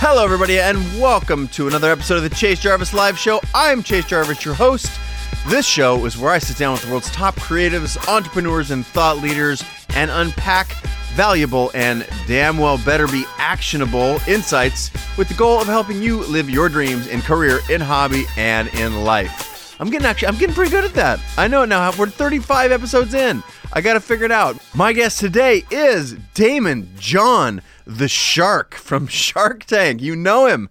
Hello, everybody, and welcome to another episode of the Chase Jarvis Live Show. I'm Chase Jarvis, your host. This show is where I sit down with the world's top creatives, entrepreneurs, and thought leaders and unpack valuable and damn well better be actionable insights with the goal of helping you live your dreams in career, in hobby, and in life. I'm getting actually, I'm getting pretty good at that. I know it now. We're 35 episodes in. I got to figure it out. My guest today is Daymond John, the shark from Shark Tank. You know him.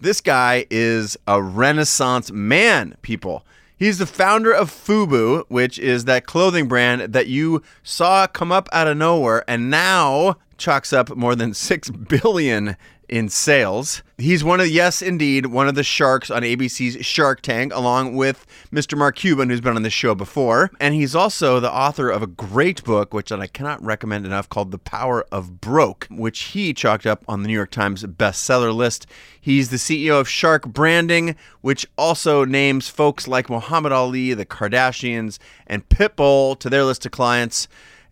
This guy is a renaissance man, people. He's the founder of Fubu, which is that clothing brand that you saw come up out of nowhere and now chalks up more than 6 billion in sales. He's one of, yes, indeed, one of the sharks on ABC's Shark Tank, along with Mr. Mark Cuban, who's been on the show before. And he's also the author of a great book, which I cannot recommend enough, called The Power of Broke, which he chalked up on the New York Times bestseller list. He's the CEO of Shark Branding, which also names folks like Muhammad Ali, the Kardashians, and Pitbull to their list of clients.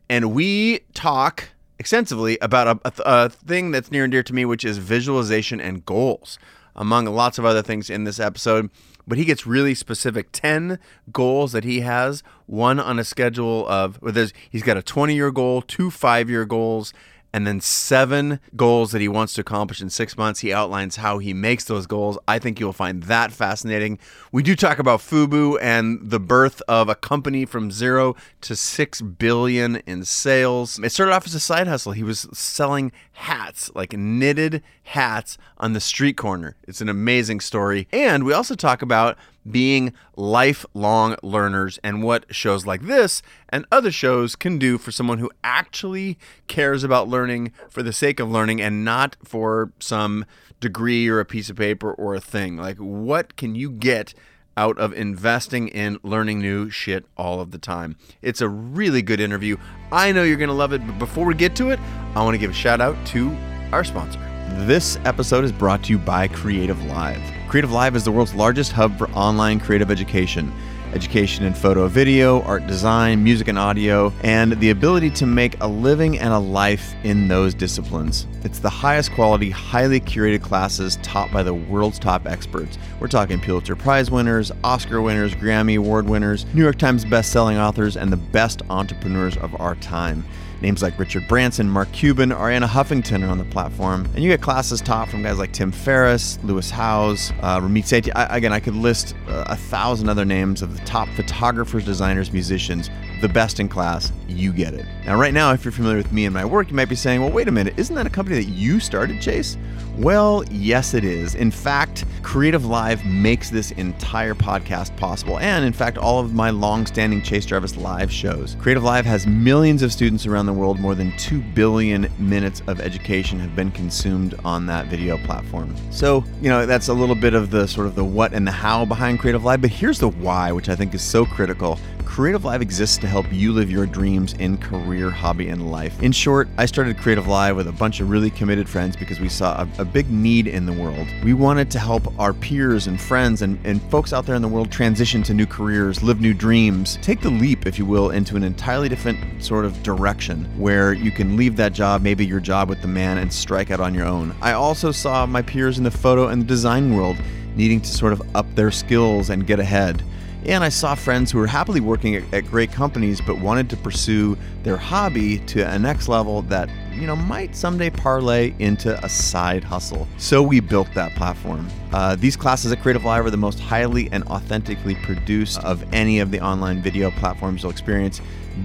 And we talk extensively about a, a, a, thing that's near and dear to me, which is visualization and goals, among lots of other things in this episode. But he gets really specific 10 goals that he has, one on a schedule of, there's, he's got a 20 year goal, two five year goals, and then seven goals that he wants to accomplish in six months. He outlines how he makes those goals. I think you'll find that fascinating. We do talk about Fubu and the birth of a company from zero to six billion in sales. It started off as a side hustle. He was selling hats, like knitted hats on the street corner. It's an amazing story. And we also talk about being lifelong learners and what shows like this and other shows can do for someone who actually cares about learning for the sake of learning and not for some degree or a piece of paper or a thing. Like, what can you get? Out of investing in learning new shit all of the time. It's a really good interview. I know you're to love it, but before we get to it, I want to give a shout out to our sponsor. This episode is brought to you by Creative Live. Creative Live is the world's largest hub for online creative education. Education in photo, video, art design, music and audio, and the ability to make a living and a life in those disciplines. It's the highest quality, highly curated classes taught by the world's top experts. We're talking Pulitzer Prize winners, Oscar winners, Grammy Award winners, New York Times best-selling authors, and the best entrepreneurs of our time. Names like Richard Branson, Mark Cuban, Arianna Huffington are on the platform. And you get classes taught from guys like Tim Ferriss, Lewis Howes, uh, Ramit Sethi. I, again, I could list uh, a thousand other names of the top photographers, designers, musicians, the best in class. You get it. Now, right now, if you're familiar with me and my work, you might be saying, well, wait a minute, isn't that a company that you started, Chase? Well, yes, it is. In fact, Creative Live makes this entire podcast possible, and in fact, all of my long standing Chase Jarvis live shows. Creative Live has millions of students around the world. More than 2 billion minutes of education have been consumed on that video platform. So, you know, that's a little bit of the sort of the what and the how behind Creative Live, but here's the why, which I think is so critical. Creative Live exists to help you live your dreams in career, hobby, and life. In short, I started Creative Live with a bunch of really committed friends because we saw a, a big need in the world. We wanted to help our peers and friends and, and folks out there in the world transition to new careers, live new dreams, take the leap, if you will, into an entirely different sort of direction where you can leave that job, maybe your job with the man, and strike out on your own. I also saw my peers in the photo and the design world needing to sort of up their skills and get ahead. And I saw friends who were happily working at, at, great companies but wanted to pursue their hobby to a next level that, you know, might someday parlay into a side hustle. So we built that platform. Uh, these classes at Creative Live are the most highly and authentically produced of any of the online video platforms you'll experience.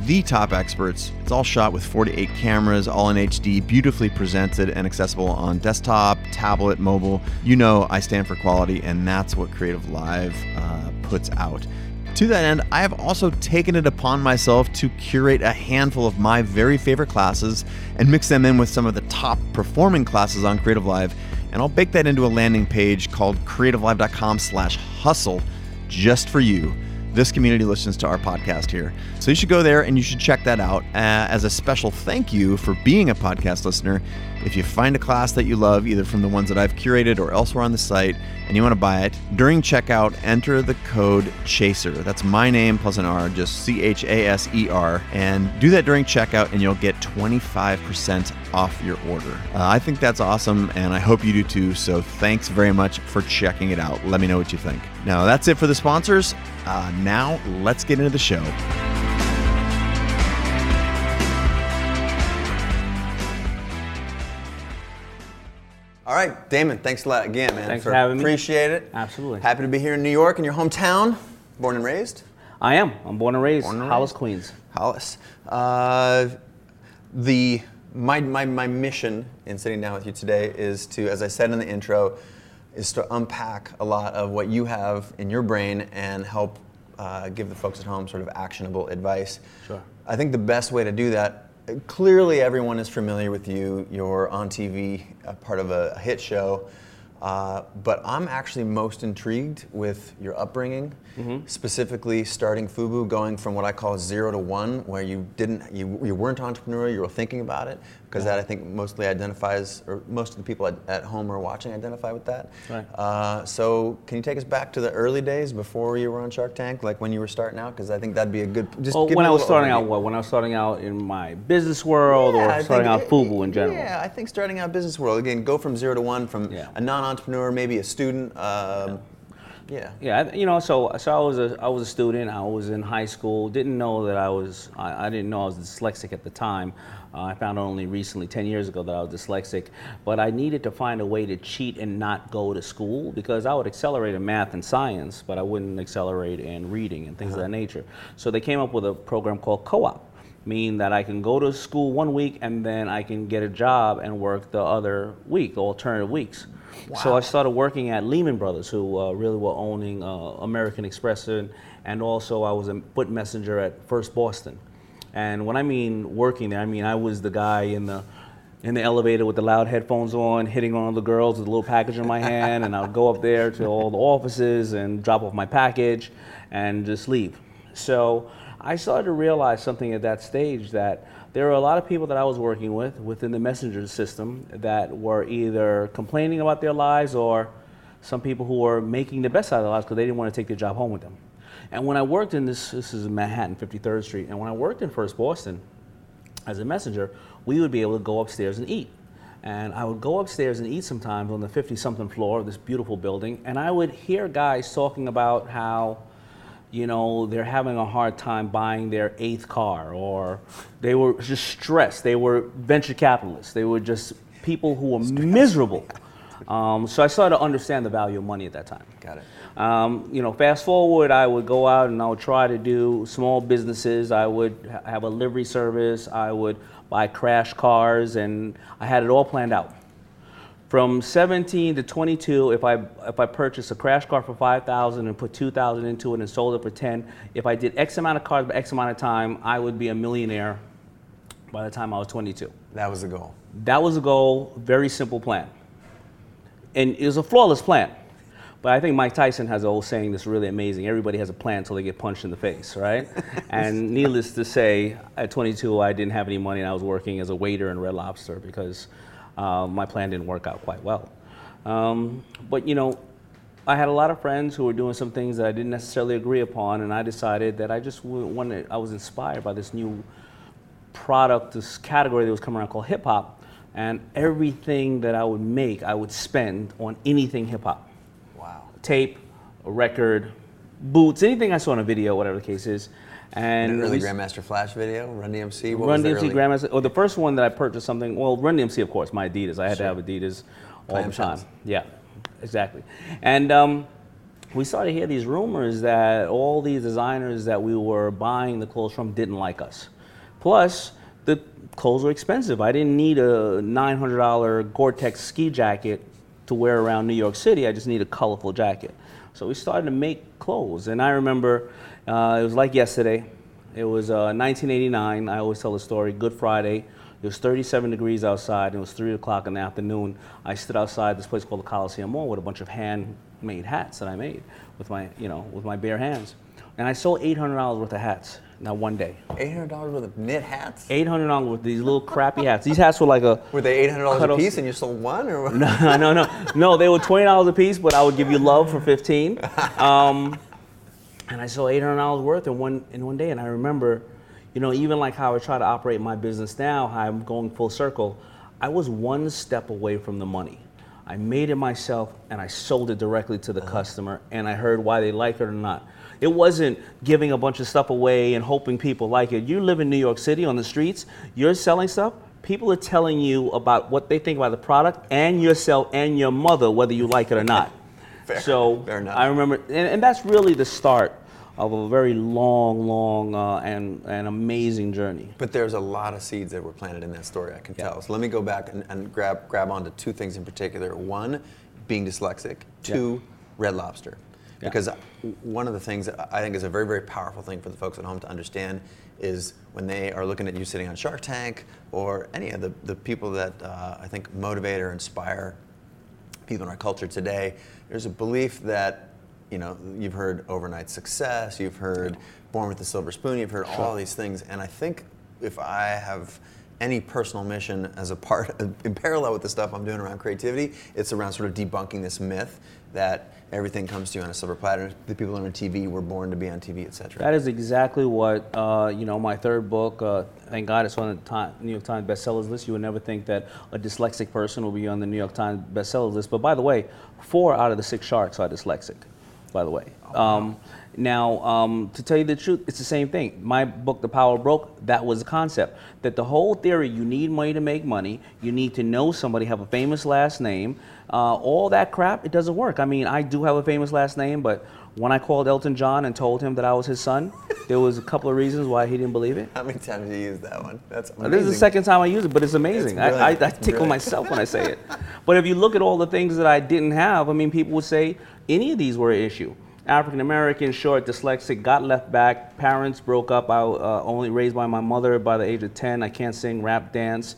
The top experts. It's all shot with 48 cameras, all in HD, beautifully presented and accessible on desktop, tablet, mobile. You know, I stand for quality, and that's what Creative Live uh, puts out. To that end, I have also taken it upon myself to curate a handful of my very favorite classes and mix them in with some of the top performing classes on Creative Live, and I'll bake that into a landing page called creativelive.com/hustle just for you. this community listens to our podcast here. So you should go there and you should check that out uh, as a special thank you for being a podcast listener. If you find a class that you love, either from the ones that I've curated or elsewhere on the site, and you want to buy it, during checkout, enter the code CHASER. That's my name plus an R, just C H A S E R. And do that during checkout, and you'll get 25% off your order. Uh, I think that's awesome, and I hope you do too. So thanks very much for checking it out. Let me know what you think. Now, that's it for the sponsors. Uh, now, let's get into the show. All right, Daymond, thanks a lot again, man. Thanks for having me. Appreciate it. Absolutely. Happy to be here in New York, in your hometown, born and raised. I am. I'm born and raised, Born and Hollis, raised. Queens. Hollis. Uh, the my, my, my mission in sitting down with you today is to, as I said in the intro, is to unpack a lot of what you have in your brain and help uh, give the folks at home sort of actionable advice. Sure. I think the best way to do that, clearly everyone is familiar with you. You're on TV, part of a, a hit show. Uh, but I'm actually most intrigued with your upbringing, specifically starting Fubu, going from what I call zero to one, where you didn't, you, you weren't entrepreneurial, you were thinking about it, because that I think mostly identifies, or most of the people at, at home or watching identify with that. Right. Uh, so can you take us back to the early days before you were on Shark Tank, like when you were starting out? Because I think that'd be a good. Just Well, when I was starting out, what? When I was starting out in my business world Yeah, I or starting out it- FUBU in general? Yeah, I think starting out business world again, go from zero to one, from Yeah. a non-entrepreneur, maybe a student. Um, yeah. Yeah, you know, so so I was a I was a student. I was in high school. Didn't know that I was I, I didn't know I was dyslexic at the time. Uh, I found out only recently, 10 years ago, that I was dyslexic. But I needed to find a way to cheat and not go to school because I would accelerate in math and science, but I wouldn't accelerate in reading and things of that nature. So they came up with a program called co-op, meaning that I can go to school one week and then I can get a job and work the other week, the alternative weeks. So I started working at Lehman Brothers, who uh, really were owning uh, American Express, and, and also I was a foot messenger at First Boston. And when I mean working there, I mean I was the guy in the in the elevator with the loud headphones on, hitting on the girls with a little package in my hand, and I would go up there to all the offices and drop off my package and just leave. So I started to realize something at that stage that there were a lot of people that I was working with within the messenger system that were either complaining about their lives or some people who were making the best out of their lives because they didn't want to take their job home with them. And when I worked in this, this is Manhattan, 53rd Street, and when I worked in First Boston, as a messenger, we would be able to go upstairs and eat. And I would go upstairs and eat sometimes on the 50 something floor of this beautiful building, and I would hear guys talking about how, you know, they're having a hard time buying their eighth car, or they were just stressed. They were venture capitalists. They were just people who were miserable. Um, so I started to understand the value of money at that time. Got it. Um, you know, fast forward, I would go out and I would try to do small businesses. I would ha- have a livery service. I would buy crash cars, and I had it all planned out. From 17 to 22, if I if I purchased a crash car for 5,000 and put 2,000 into it and sold it for 10, if I did X amount of cars by X amount of time, I would be a millionaire by the time I was 22. That was the goal. That was a goal, very simple plan. And it was a flawless plan. But I think Mike Tyson has an old saying that's really amazing. Everybody has a plan until they get punched in the face, right? and needless to say, at 22, I didn't have any money and I was working as a waiter in Red Lobster because uh, my plan didn't work out quite well. Um, but you know, I had a lot of friends who were doing some things that I didn't necessarily agree upon, and I decided that I just wanted, I was inspired by this new product, this category that was coming around called hip hop, and everything that I would make, I would spend on anything hip hop Wow. tape, a record, boots, anything I saw in a video, whatever the case is. And An early Grandmaster Flash video, Run DMC. What Run DMC early- Grandmaster. Or the first one that I purchased something. Well, Run DMC, of course, my Adidas. I had to have Adidas all the time. Clamshells. Yeah, exactly. And um, we started to hear these rumors that all these designers that we were buying the clothes from didn't like us. Plus, the clothes were expensive. I didn't need a $900 Gore-Tex ski jacket to wear around New York City. I just need a colorful jacket. So we started to make clothes. And I remember uh, it was like yesterday. It was uh, 1989. I always tell the story. Good Friday. It was 37 degrees outside. And it was 3 o'clock in the afternoon. I stood outside this place called the Coliseum Mall with a bunch of handmade hats that I made with my, you know, with my bare hands. and I sold eight hundred dollars worth of hats. Now one day, Eight hundred dollars worth of knit hats. eight hundred dollars worth of these little crappy hats. These hats were like a Were they eight hundred dollars a piece, and you sold one, or what? no, no, no, no. They were twenty dollars a piece, but I would give you love for fifteen. Um, and I sold eight hundred dollars worth in one in one day. And I remember, you know, even like how I try to operate my business now, how I'm going full circle. I was one step away from the money. I made it myself, and I sold it directly to the uh-huh. customer, and I heard why they like it or not. It wasn't giving a bunch of stuff away and hoping people like it. You live in New York City on the streets, you're selling stuff, people are telling you about what they think about the product and yourself and your mother, whether you like it or not. Fair, so fair enough. I remember, and, and that's really the start of a very long, long, uh, and, and amazing journey. But there's a lot of seeds that were planted in that story, I can tell. So let me go back and, and grab grab onto two things in particular. One, being dyslexic. Two, Red Lobster. Yeah. Because one of the things that I think is a very, very powerful thing for the folks at home to understand is when they are looking at you sitting on Shark Tank or any of the, the people that uh, I think motivate or inspire people in our culture today, there's a belief that, you know, you've heard overnight success, you've heard born with the silver spoon, you've heard all these things, and I think if I have any personal mission as a part, in parallel with the stuff I'm doing around creativity, it's around sort of debunking this myth that everything comes to you on a silver platter. The people on TV were born to be on TV, etc. That is exactly what uh, you know. My third book, uh, thank God, it's on the time, New York Times bestsellers list. You would never think that a dyslexic person will be on the New York Times bestsellers list. But by the way, four out of the six sharks are dyslexic. By the way, um, now um, to tell you the truth, it's the same thing. My book, The Power Broke, that was the concept. That the whole theory, you need money to make money. You need to know somebody, have a famous last name. Uh, all that crap, it doesn't work. I mean, I do have a famous last name, but when I called Elton John and told him that I was his son, there was a couple of reasons why he didn't believe it. How many times have you use that one? That's amazing. This is the second time I use it, but it's amazing. It's I, I. I tickle brilliant. myself when I say it. But if you look at all the things that I didn't have, I mean, people would say any of these were an issue. African American, short, dyslexic, got left back, parents broke up. I uh, only raised by my mother by the age of 10. I can't sing, rap, dance.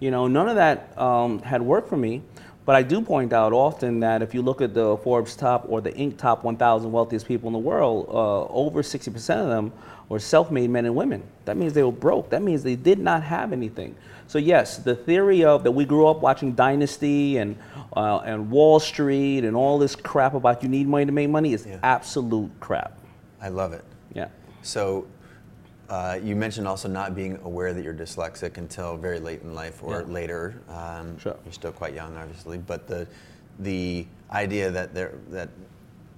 You know, none of that um, had worked for me. But I do point out often that if you look at the Forbes top or the Inc. top 1,000 wealthiest people in the world, uh, over 60% of them were self-made men and women. That means they were broke. That means they did not have anything. So yes, the theory of that we grew up watching Dynasty and uh, and Wall Street and all this crap about you need money to make money is Yeah. absolute crap. I love it. Yeah. So, uh, you mentioned also not being aware that you're dyslexic until very late in life or Yeah. later. Um, Sure. You're still quite young, obviously, but the the idea that there that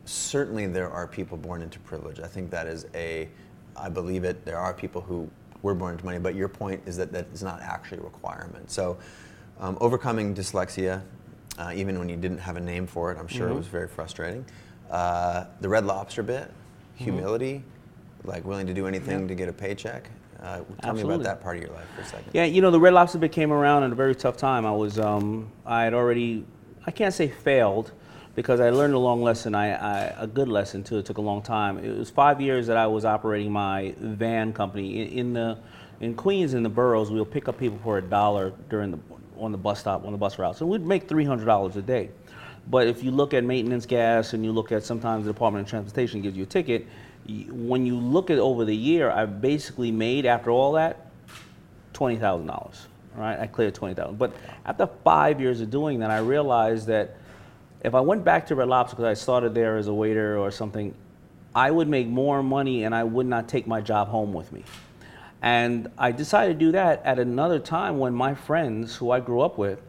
certainly there are people born into privilege. I think that is a, I believe it. There are people who were born into money, but your point is that that is not actually a requirement. So, um, overcoming dyslexia, uh, even when you didn't have a name for it, I'm sure it Mm-hmm. was very frustrating. Uh, the Red Lobster bit, humility, like willing to do anything Yeah. to get a paycheck. Uh, tell me about that part of your life for a second. Yeah, you know, the Red Lobster bit came around at a very tough time. I was, um, I had already, I can't say failed, because I learned a long lesson. I, I a good lesson too. It took a long time. It was five years that I was operating my van company in, in the, in Queens in the boroughs. We'll pick up people for a dollar during the on the bus stop on the bus route. So we'd make three hundred dollars a day. But if you look at maintenance gas and you look at sometimes the Department of Transportation gives you a ticket, when you look at over the year, I basically made after all that twenty thousand dollars. Right, I cleared twenty thousand. But after five years of doing that, I realized that if I went back to Red Lobster because I started there as a waiter or something, I would make more money and I would not take my job home with me. And I decided to do that at another time when my friends who I grew up with,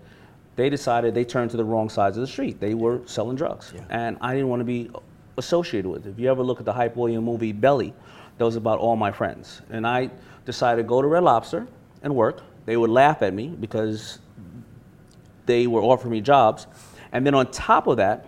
they decided they turned to the wrong sides of the street. They were selling drugs. Yeah. And I didn't want to be associated with. If you ever look at the Hype William movie Belly, that was about all my friends. And I decided to go to Red Lobster and work. They would laugh at me because they were offering me jobs. And then on top of that,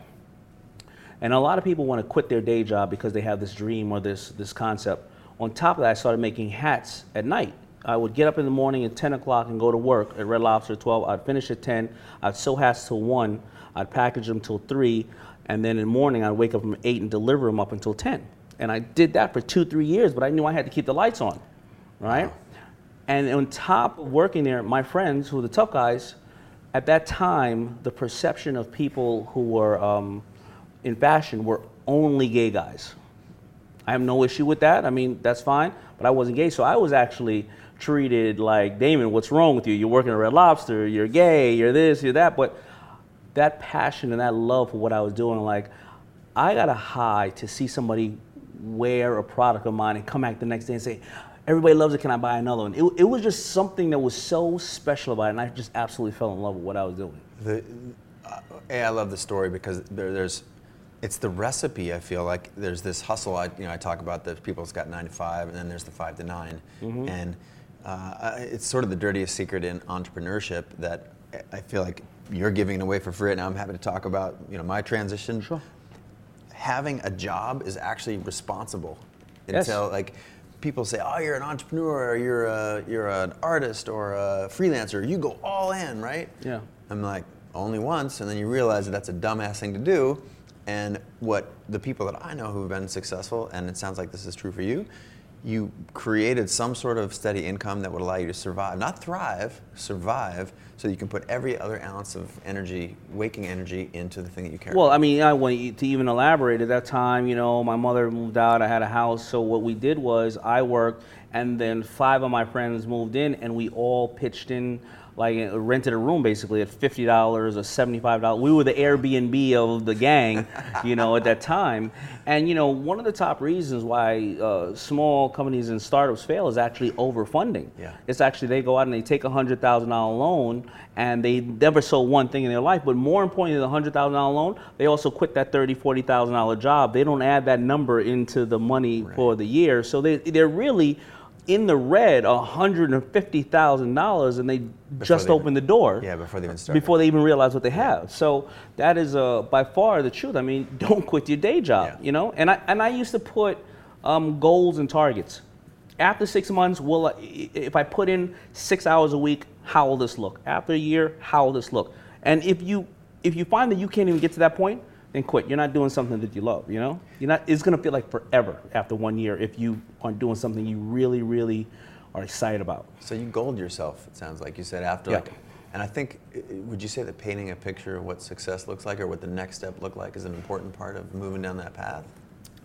and a lot of people want to quit their day job because they have this dream or this, this concept. On top of that, I started making hats at night. I would get up in the morning at 10 o'clock and go to work at Red Lobster at 12. I'd finish at 10. I'd sew hats till 1. I'd package them till 3. And then in the morning, I'd wake up from 8 and deliver them up until 10. And I did that for two, three years, but I knew I had to keep the lights on, right? And on top of working there, my friends, who were the tough guys, at that time, the perception of people who were um, in fashion were only gay guys. I have no issue with that. I mean, that's fine. But I wasn't gay, so I was actually treated like Daymond. What's wrong with you? You're working at Red Lobster. You're gay. You're this. You're that. But that passion and that love for what I was doing, like I got a high to see somebody wear a product of mine and come back the next day and say, everybody loves it, can I buy another one? It, it was just something that was so special about it, and I just absolutely fell in love with what I was doing. The, uh, I love the story because there, there's, it's the recipe. I feel like there's this hustle. I, you know, I talk about the people that's got nine to five, and then there's the five to 9 Mm-hmm. and uh, it's sort of the dirtiest secret in entrepreneurship that I feel like you're giving it away for free. Now I'm happy to talk about you know my transition. Sure. Having a job is actually responsible Yes. until like people say, "Oh, you're an entrepreneur, or you're a, you're an artist or a freelancer. You go all in, right?" Yeah. I'm like, only once, and then you realize that that's a dumbass thing to do. And what the people that I know who've been successful, and it sounds like this is true for you, you created some sort of steady income that would allow you to survive, not thrive, survive, so you can put every other ounce of energy, waking energy, into the thing that you care Well, about. I mean, I want to even elaborate. At that time, you know, my mother moved out. I had a house. So what we did was I worked, and then five of my friends moved in, and we all pitched in, like uh, rented a room basically at fifty dollars or seventy-five dollars. We were the Airbnb of the gang, you know, at that time. And you know, one of the top reasons why uh, small companies and startups fail is actually overfunding. Yeah. It's actually they go out and they take a hundred thousand dollar loan and they never sold one thing in their life. But more importantly the hundred thousand dollar loan, they also quit that thirty, forty thousand dollar job. They don't add that number into the money for the year. So they they're really in the red hundred and fifty thousand dollars and they just they- opened the door. yeah, before they even started. Before they even realize what they have. So that is uh, by far the truth. I mean, don't quit your day job, Yeah. you know? And I, and I used to put um, goals and targets. After six months, will I, if I put in six hours a week, how will this look? After a year, how will this look? And if you if you find that you can't even get to that point, then quit. You're not doing something that you love. You know, you're not. It's gonna feel like forever after one year if you aren't doing something you really, really are excited about. So you gold yourself. It sounds like you said after Yeah. like, and I think would you say that painting a picture of what success looks like or what the next step look like is an important part of moving down that path?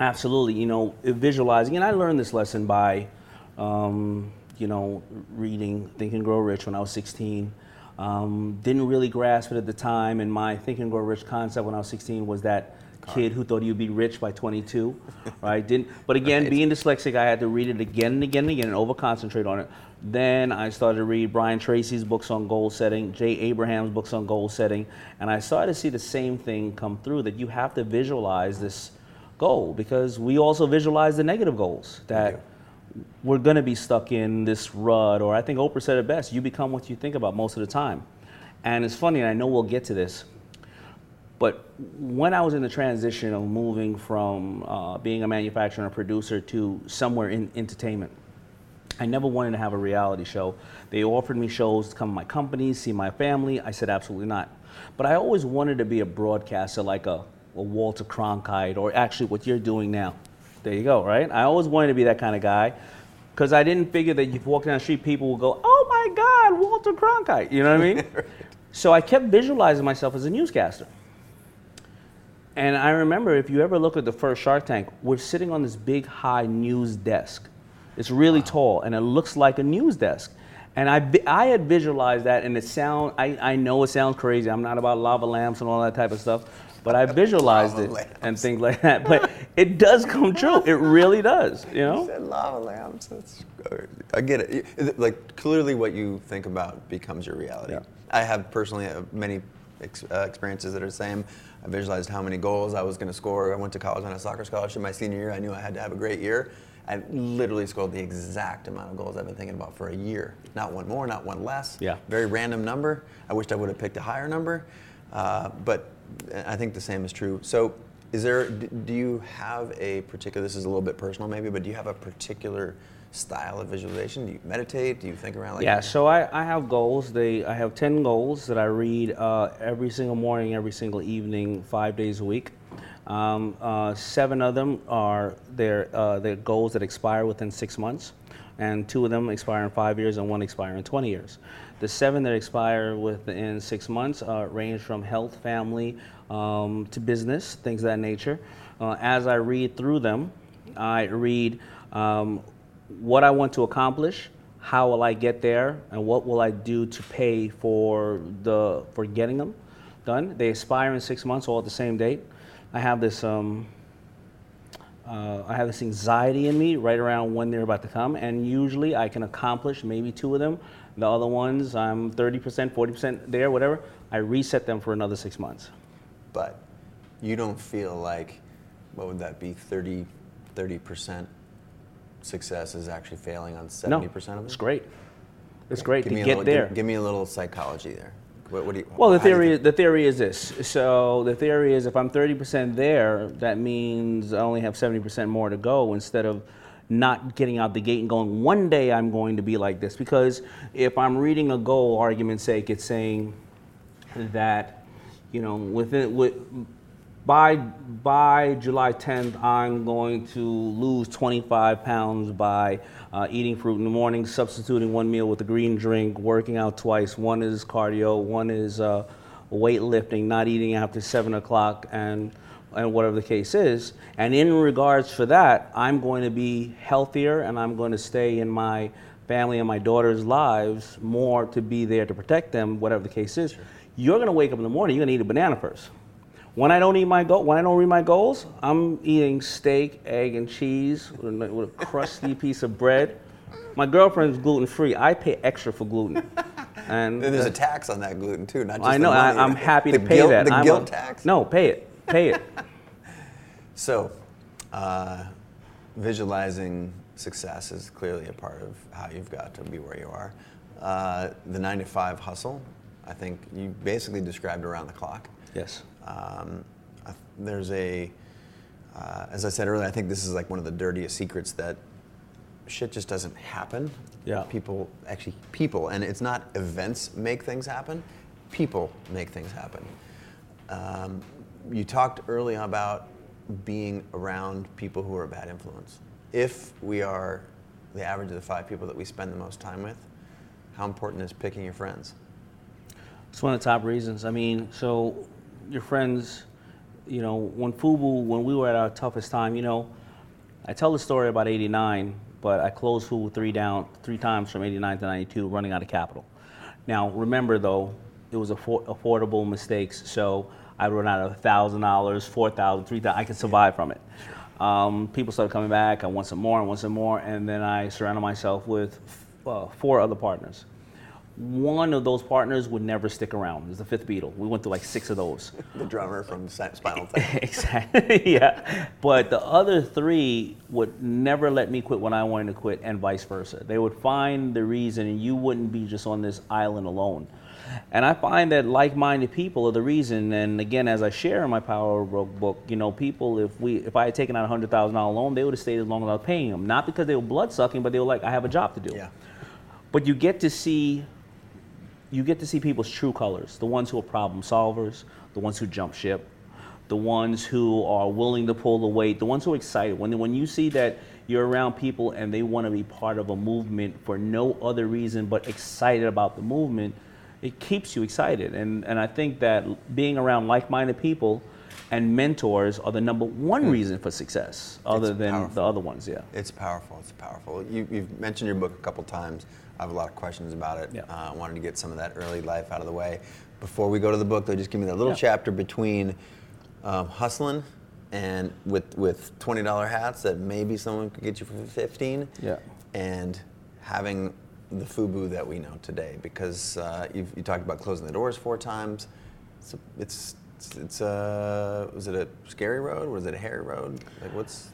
Absolutely, you know, visualizing, and I learned this lesson by, um, you know, reading Think and Grow Rich when I was 16. Um, didn't really grasp it at the time, and my Think and Grow Rich concept when I was 16 was that kid who thought he'd be rich by 22, right? Didn't, but again, Right. being dyslexic, I had to read it again and again and again and over concentrate on it. Then I started to read Brian Tracy's books on goal setting, Jay Abraham's books on goal setting, and I started to see the same thing come through that you have to visualize this goal because we also visualize the negative goals that we're going to be stuck in this rut or i think oprah said it best you become what you think about most of the time and it's funny and i know we'll get to this but when i was in the transition of moving from uh, being a manufacturer and a producer to somewhere in entertainment I never wanted to have a reality show. They offered me shows to come to my company, see my family. I said absolutely not. But I always wanted to be a broadcaster like a, a Walter Cronkite or actually what you're doing now. There you go, right? I always wanted to be that kind of guy because I didn't figure that if you walk down the street, people will go, oh my God, Walter Cronkite. You know what I mean? So I kept visualizing myself as a newscaster. And I remember if you ever look at the first Shark Tank, we're sitting on this big high news desk. It's really tall and it looks like a news desk. And I, I had visualized that and it sound I, I know it sounds crazy. I'm not about lava lamps and all that type of stuff, but I visualized it lamps. and things like that. But it does come true. It really does, you know? said lava lamps. That's, I get it. Like clearly, what you think about becomes your reality. Yeah. I have personally uh, many ex- uh, experiences that are the same. I visualized how many goals I was going to score. I went to college on a soccer scholarship my senior year. I knew I had to have a great year. I literally scored the exact amount of goals I've been thinking about for a year. Not one more, not one less. Yeah. Very random number. I wished I would have picked a higher number, uh, but I think the same is true. So, is there? Do you have a particular? This is a little bit personal, maybe, but do you have a particular style of visualization? Do you meditate? Do you think around like? Yeah, so I, I have goals. They I have ten goals that I read uh, every single morning, every single evening, five days a week. Um, uh, seven of them are their uh, their goals that expire within six months, and two of them expire in five years, and one expire in twenty years. The seven that expire within six months uh, range from health, family, um, to business, things of that nature. Uh, as I read through them, I read um, what I want to accomplish, how will I get there, and what will I do to pay for the for getting them done. They expire in six months, all at the same date. I have this. Um, uh, I have this anxiety in me right around when they're about to come, and usually I can accomplish maybe two of them. The other ones, I'm 30%, 40% there, whatever. I reset them for another six months. But you don't feel like, what would that be, 30, 30% success is actually failing on 70% No, of it? it's great. It's great Give to me a get little, there. Give, give me a little psychology there. What, what do you, Well, the how do you theory think- the theory is this. So the theory is if I'm 30% there, that means I only have 70% more to go instead of not getting out the gate and going one day I'm going to be like this because if I'm reading a goal argument's sake it's saying that you know within with by by July 10th, I'm going to lose 25 pounds by uh, eating fruit in the morning, substituting one meal with a green drink, working out twice. One is cardio, one is uh, weightlifting, not eating after seven o'clock, and and whatever the case is. And in regards for that, I'm going to be healthier, and I'm going to stay in my family and my daughter's lives more to be there to protect them, whatever the case is. You're going to wake up in the morning. You're going to eat a banana first. When I don't eat my goal, when I don't read my goals, I'm eating steak, egg, and cheese with a, with a crusty piece of bread. My girlfriend's gluten free. I pay extra for gluten, and And there's a uh, tax on that gluten too, not just I know. the I. I'm happy to pay guilt- that. The I'm guilt a- tax. No, pay it. Pay it. So, uh, visualizing success is clearly a part of how you've got to be where you are. Uh, the nine to five hustle, I think you basically described around the clock. yes. Um, there's a, uh, as I said earlier, I think this is like one of the dirtiest secrets that shit just doesn't happen. Yeah. People actually, people, and it's not events make things happen, people make things happen. Um, you talked earlier about being around people who are a bad influence. If we are the average of the five people that we spend the most time with, how important is picking your friends? It's one of the top reasons. I mean, so your friends, you know, when Fubu, when we were at our toughest time, you know, I tell the story about '89, but I closed Fubu three down, three times from '89 to '92, running out of capital. Now, remember though, it was affor- affordable mistakes, so I run out of thousand dollars, four thousand, three thousand. I could survive from it. Um, people started coming back. I want some more. I want some more, and then I surrounded myself with uh, four other partners. One of those partners would never stick around. It was the fifth Beatle. We went through like six of those. The drummer from Spinal Tap. exactly. yeah. But the other three would never let me quit when I wanted to quit, and vice versa. They would find the reason, and you wouldn't be just on this island alone. And I find that like-minded people are the reason. And again, as I share in my Power Broke book, you know, people, if we, if I had taken out a hundred thousand dollar loan, they would have stayed as long as I was paying them. Not because they were blood sucking, but they were like, I have a job to do. Yeah. But you get to see you get to see people's true colors the ones who are problem solvers the ones who jump ship the ones who are willing to pull the weight the ones who are excited when, when you see that you're around people and they want to be part of a movement for no other reason but excited about the movement it keeps you excited and, and i think that being around like-minded people and mentors are the number one reason for success other than powerful. the other ones yeah It's powerful. It's powerful. You, you've mentioned your book a couple times. I have a lot of questions about it. Yeah. Uh, I wanted to get some of that early life out of the way. Before we go to the book, though, just give me that little Yeah. chapter between um, hustling and with with twenty dollar hats that maybe someone could get you for fifteen. Yeah. And having the FUBU that we know today, because uh, you've, you talked about closing the doors four times. It's a, it's it's, it's a was it a scary road? Was it a hairy road? Like what's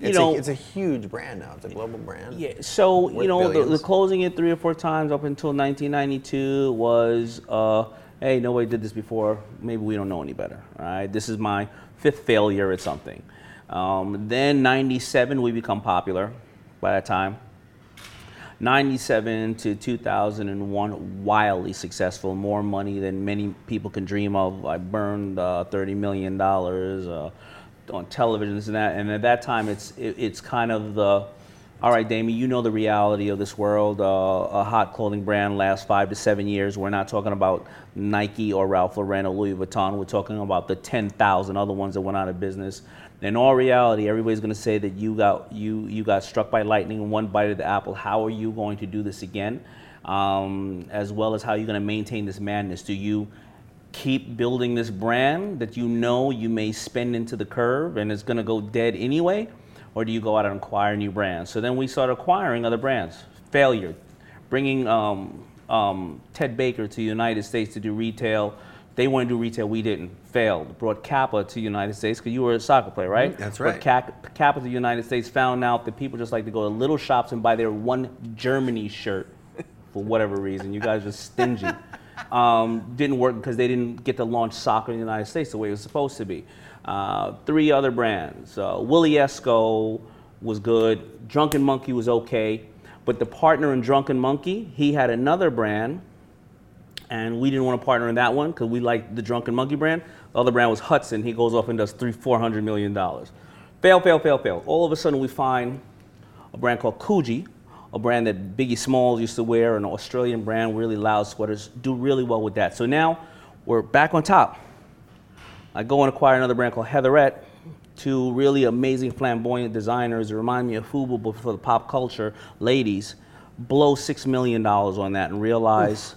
You it's, know- a, it's a huge brand now. It's a global brand. Yeah, so you know, the, the closing it three or four times up until 1992 was, uh, hey, nobody did this before. Maybe we don't know any better. All right, this is my fifth failure at something. Um, then 97, we become popular. By that time, 97 to 2001, wildly successful, more money than many people can dream of. I burned uh, 30 million dollars uh, on television, and that. And at that time, it's it, it's kind of the all right, Damien, you know the reality of this world. Uh, a hot clothing brand lasts five to seven years. We're not talking about Nike or Ralph Lauren or Louis Vuitton. We're talking about the 10,000 other ones that went out of business. In all reality, everybody's going to say that you got you you got struck by lightning in one bite of the apple. How are you going to do this again? Um, as well as how you're going to maintain this madness. Do you keep building this brand that you know you may spend into the curve and it's going to go dead anyway? Or do you go out and acquire new brands? So then we start acquiring other brands. Failure. Bringing um, um, Ted Baker to the United States to do retail. They wanted to do retail, we didn't. Failed. Brought Kappa to the United States because you were a soccer player, right? That's right. Cap- Kappa to the United States. Found out that people just like to go to little shops and buy their one Germany shirt for whatever reason. You guys are stingy. Um, didn't work because they didn't get to launch soccer in the United States the way it was supposed to be. Uh, three other brands. Uh, Willie Esco was good. Drunken Monkey was okay. But the partner in Drunken Monkey, he had another brand, and we didn't want to partner in that one because we liked the Drunken Monkey brand. The other brand was Hudson. He goes off and does three, four hundred million dollars. Fail, fail, fail, fail. All of a sudden, we find a brand called Coogi, a brand that Biggie Smalls used to wear, an Australian brand, really loud sweaters, do really well with that. So now we're back on top. I go and acquire another brand called Heatherette, two really amazing flamboyant designers remind me of Fubu, but for the pop culture ladies. Blow six million dollars on that and realize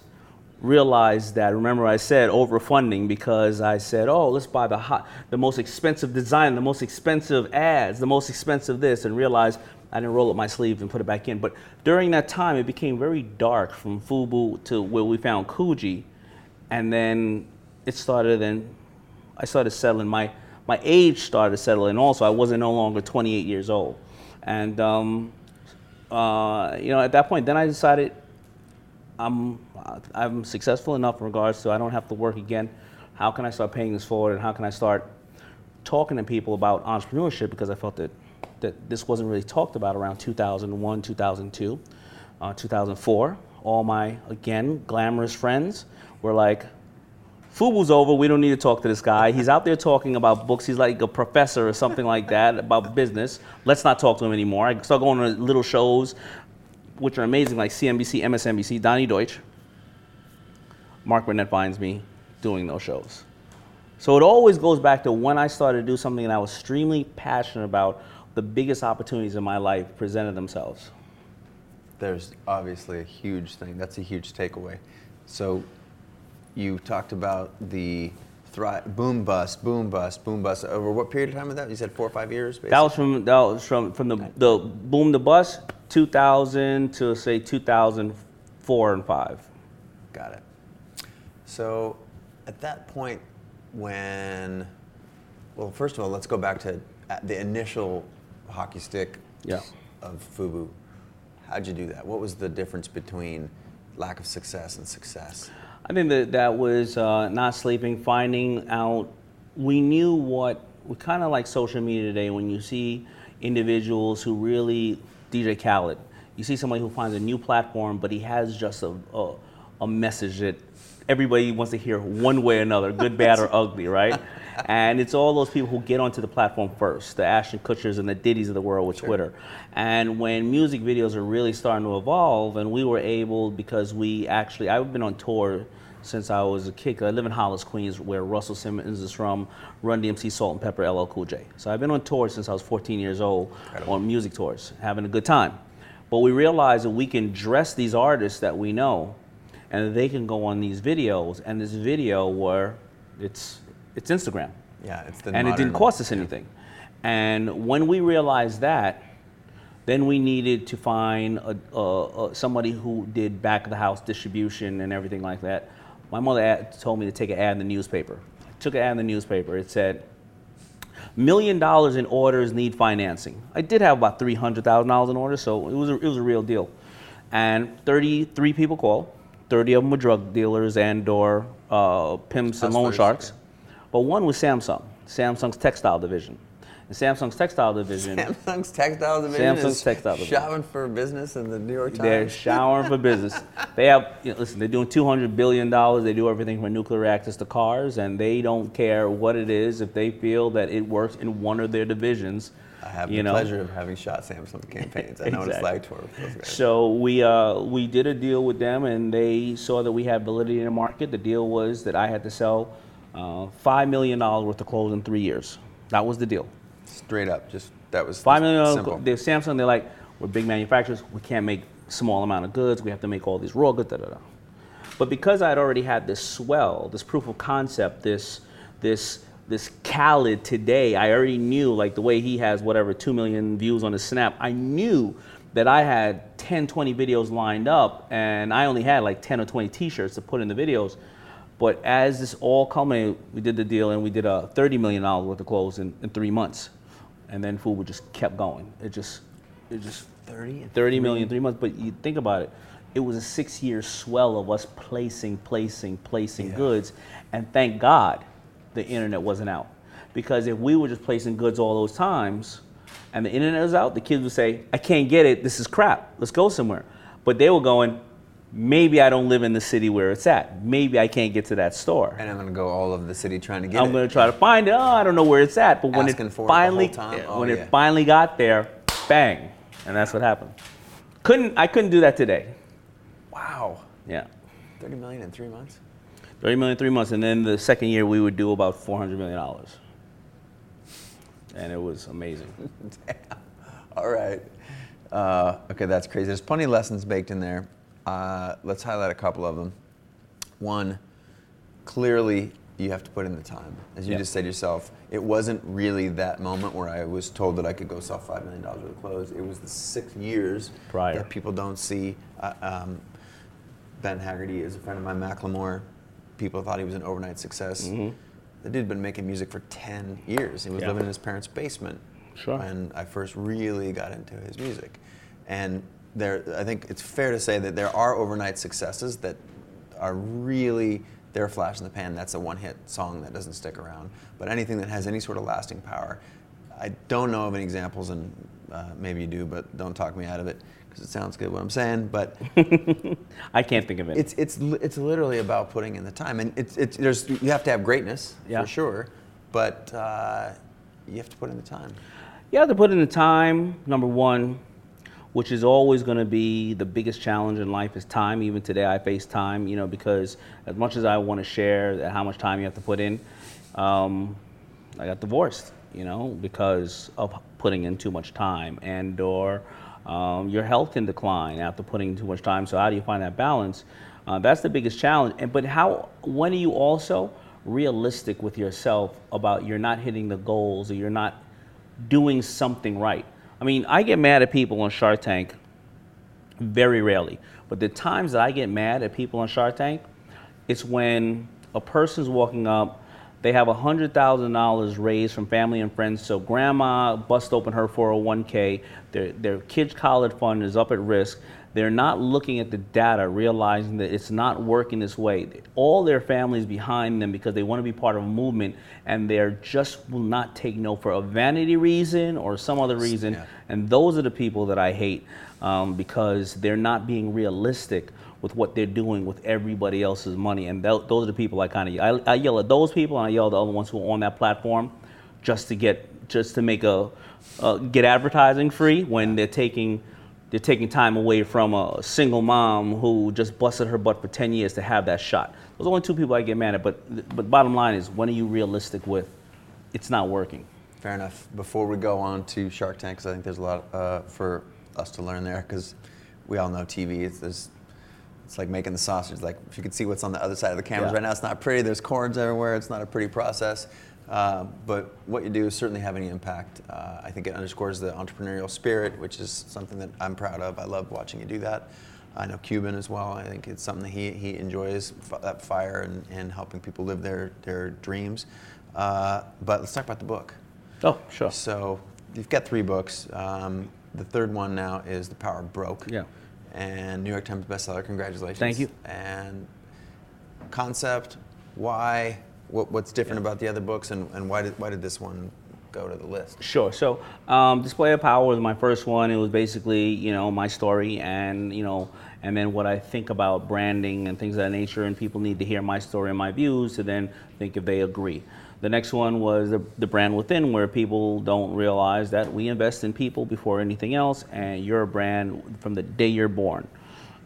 realize that remember I said overfunding because I said, oh, let's buy the hot, the most expensive design, the most expensive ads, the most expensive this, and realize I didn't roll up my sleeves and put it back in. But during that time, it became very dark from Fubu to where we found Coogi, and then it started. Then I started settling. My my age started settling. Also, I wasn't no longer 28 years old, and um, uh, you know at that point, then I decided I'm I'm successful enough in regards to I don't have to work again. How can I start paying this forward, and how can I start talking to people about entrepreneurship? Because I felt that that this wasn't really talked about around 2001, 2002, uh, 2004. All my again glamorous friends were like, Fubu's over. We don't need to talk to this guy. He's out there talking about books. He's like a professor or something like that about business. Let's not talk to him anymore. I start going to little shows, which are amazing, like CNBC, MSNBC, Donny Deutsch. Mark Burnett finds me doing those shows. So it always goes back to when I started to do something that I was extremely passionate about, the biggest opportunities in my life presented themselves. There's obviously a huge thing. That's a huge takeaway. So you talked about the thri- boom bust, boom bust, boom bust. Over what period of time was that? You said four or five years. Basically? That was from that was from from the the boom to bust, 2000 to say 2004 and 5. Got it. So at that point, when, well, first of all, let's go back to the initial hockey stick Yeah. of Fubu. How'd you do that? What was the difference between lack of success and success? I think that that was uh, not sleeping, finding out. We knew what we kind of like social media today. When you see individuals who really DJ Khaled, you see somebody who finds a new platform, but he has just a a, a message that everybody wants to hear one way or another, good, bad, or ugly, right? And it's all those people who get onto the platform first, the Ashton Kutchers and the Diddy's of the world with Twitter. And when music videos are really starting to evolve, and we were able, because we actually, I've been on tour since I was a kid. I live in Hollis, Queens, where Russell Simmons is from, Run DMC, Salt-N-Pepa, LL Cool J. So I've been on tour since I was 14 years old, on music tours, having a good time. But we realized that we can dress these artists that we know, and they can go on these videos, and this video where it's it's Instagram Yeah, it's the and it didn't cost us anything. And when we realized that, then we needed to find a, a, a, somebody who did back of the house distribution and everything like that. My mother ad, told me to take an ad in the newspaper. I took an ad in the newspaper. It said, million dollars in orders need financing. I did have about three hundred thousand dollars in orders, so it was a, it was a real deal. And thirty three people called. Thirty of them were drug dealers and or uh, pimps and loan sharks. But one was Samsung, Samsung's textile division. And Samsung's textile division, Samsung's textile division Samsung's textile division. shopping for business in the New York Times. they're showering for business. They have, you know, listen, they're doing $200 billion. They do everything from nuclear reactors to cars, and they don't care what it is if they feel that it works in one of their divisions. I have you the know. pleasure of having shot Samsung campaigns. I know what it's like to work with those. So we uh, we did a deal with them, and they saw that we had validity in the market. The deal was that I had to sell uh, five million dollars worth of clothes in three years. That was the deal. Straight up, just that was Five million simple. dollars. They're Samsung. They're like, we're big manufacturers. We can't make small amount of goods. We have to make all these raw goods. Da, da, da. But because I had already had this swell, this proof of concept, this this this Khaled today, I already knew like the way he has whatever two million views on his snap. I knew that I had 10, 20 videos lined up, and I only had like 10 or 20 T-shirts to put in the videos. But as this all culminated, we did the deal and we did a $30 million worth of clothes in, in three months. And then food just kept going. It just, it just 30 and 30 million three months. But you think about it, it was a six year swell of us placing, placing, placing Yeah. goods. And thank God the internet wasn't out. Because if we were just placing goods all those times and the internet was out, the kids would say, I can't get it, this is crap, let's go somewhere. But they were going, maybe I don't live in the city where it's at. Maybe I can't get to that store. And I'm gonna go all over the city trying to get it. I'm it. going to try to find it. Oh, I don't know where it's at. But when Asking it for it finally, Oh, when yeah. it finally got there, bang, and that's what happened. Couldn't I couldn't do that today? Wow, Yeah, 30 million in three months. 30 million in three months, and then the second year we would do about 400 million dollars, and it was amazing. Damn. All right. Uh, okay, that's crazy. There's plenty of lessons baked in there. Uh, let's highlight a couple of them. One, clearly you have to put in the time. As you Yeah. just said yourself, it wasn't really that moment where I was told that I could go sell $5 million worth of clothes. It was the six years Prior. that people don't see. Uh, um, ben Haggerty is a friend of mine, Macklemore. People thought he was an overnight success. Mm-hmm. The dude had been making music for 10 years. He was Yeah. living in his parents' basement Sure. when I first really got into his music. And there, I think it's fair to say that there are overnight successes that are really they're a flash in the pan. That's a one-hit song that doesn't stick around. But anything that has any sort of lasting power, I don't know of any examples, and uh, maybe you do, but don't talk me out of it because it sounds good what I'm saying. But I can't think of it. it's it's it's literally about putting in the time, and it's it's there's you have to have greatness Yeah. for sure, but uh, you have to put in the time. You have to put in the time, number one, which is always going to be the biggest challenge in life is time. Even today, I face time, you know, because as much as I want to share how much time you have to put in, um, I got divorced, you know, because of putting in too much time and or um, your health can decline after putting in too much time. So how do you find that balance? Uh, that's the biggest challenge. And but how? When are you also realistic with yourself about you're not hitting the goals or you're not doing something right. I mean, I get mad at people on Shark Tank very rarely, but the times that I get mad at people on Shark Tank, it's when a person's walking up, they have $100,000 raised from family and friends, so grandma bust open her 401k, their, their kid's college fund is up at risk. They're not looking at the data, realizing that it's not working this way. All their families behind them because they want to be part of a movement, and they're just will not take no for a vanity reason or some other reason. Yeah. And those are the people that I hate um, because they're not being realistic with what they're doing with everybody else's money. And tho- those are the people I kind of I, I yell at those people and I yell at the other ones who are on that platform just to get just to make a uh, get advertising free when they're taking they're taking time away from a single mom who just busted her butt for 10 years to have that shot. Those are only two people I get mad at. But but bottom line is when are you realistic with it's not working? Fair enough. Before we go on to Shark Tank, because I think there's a lot uh, for us to learn there, because we all know TV. There's, it's like making the sausage. Like if you could see what's on the other side of the cameras Yeah. right now, it's not pretty. There's cords everywhere. It's not a pretty process. Uh, but what you do is certainly have any impact. Uh, I think it underscores the entrepreneurial spirit, which is something that I'm proud of. I love watching you do that. I know Cuban as well. I think it's something that he, he enjoys, f- that fire and, and helping people live their, their dreams. Uh, but let's talk about the book. Oh, sure. So you've got three books. Um, the third one now is The Power of Broke. Yeah. And New York Times bestseller. Congratulations. Thank you. And concept, why, what, what's different about the other books, and, and why did why did this one go to the list? Sure. So, um, Display of Power was my first one. It was basically, you know, my story and, you know, and then what I think about branding and things of that nature. And people need to hear my story and my views to then think if they agree. The next one was the, the brand within, where people don't realize that we invest in people before anything else, and you're a brand from the day you're born.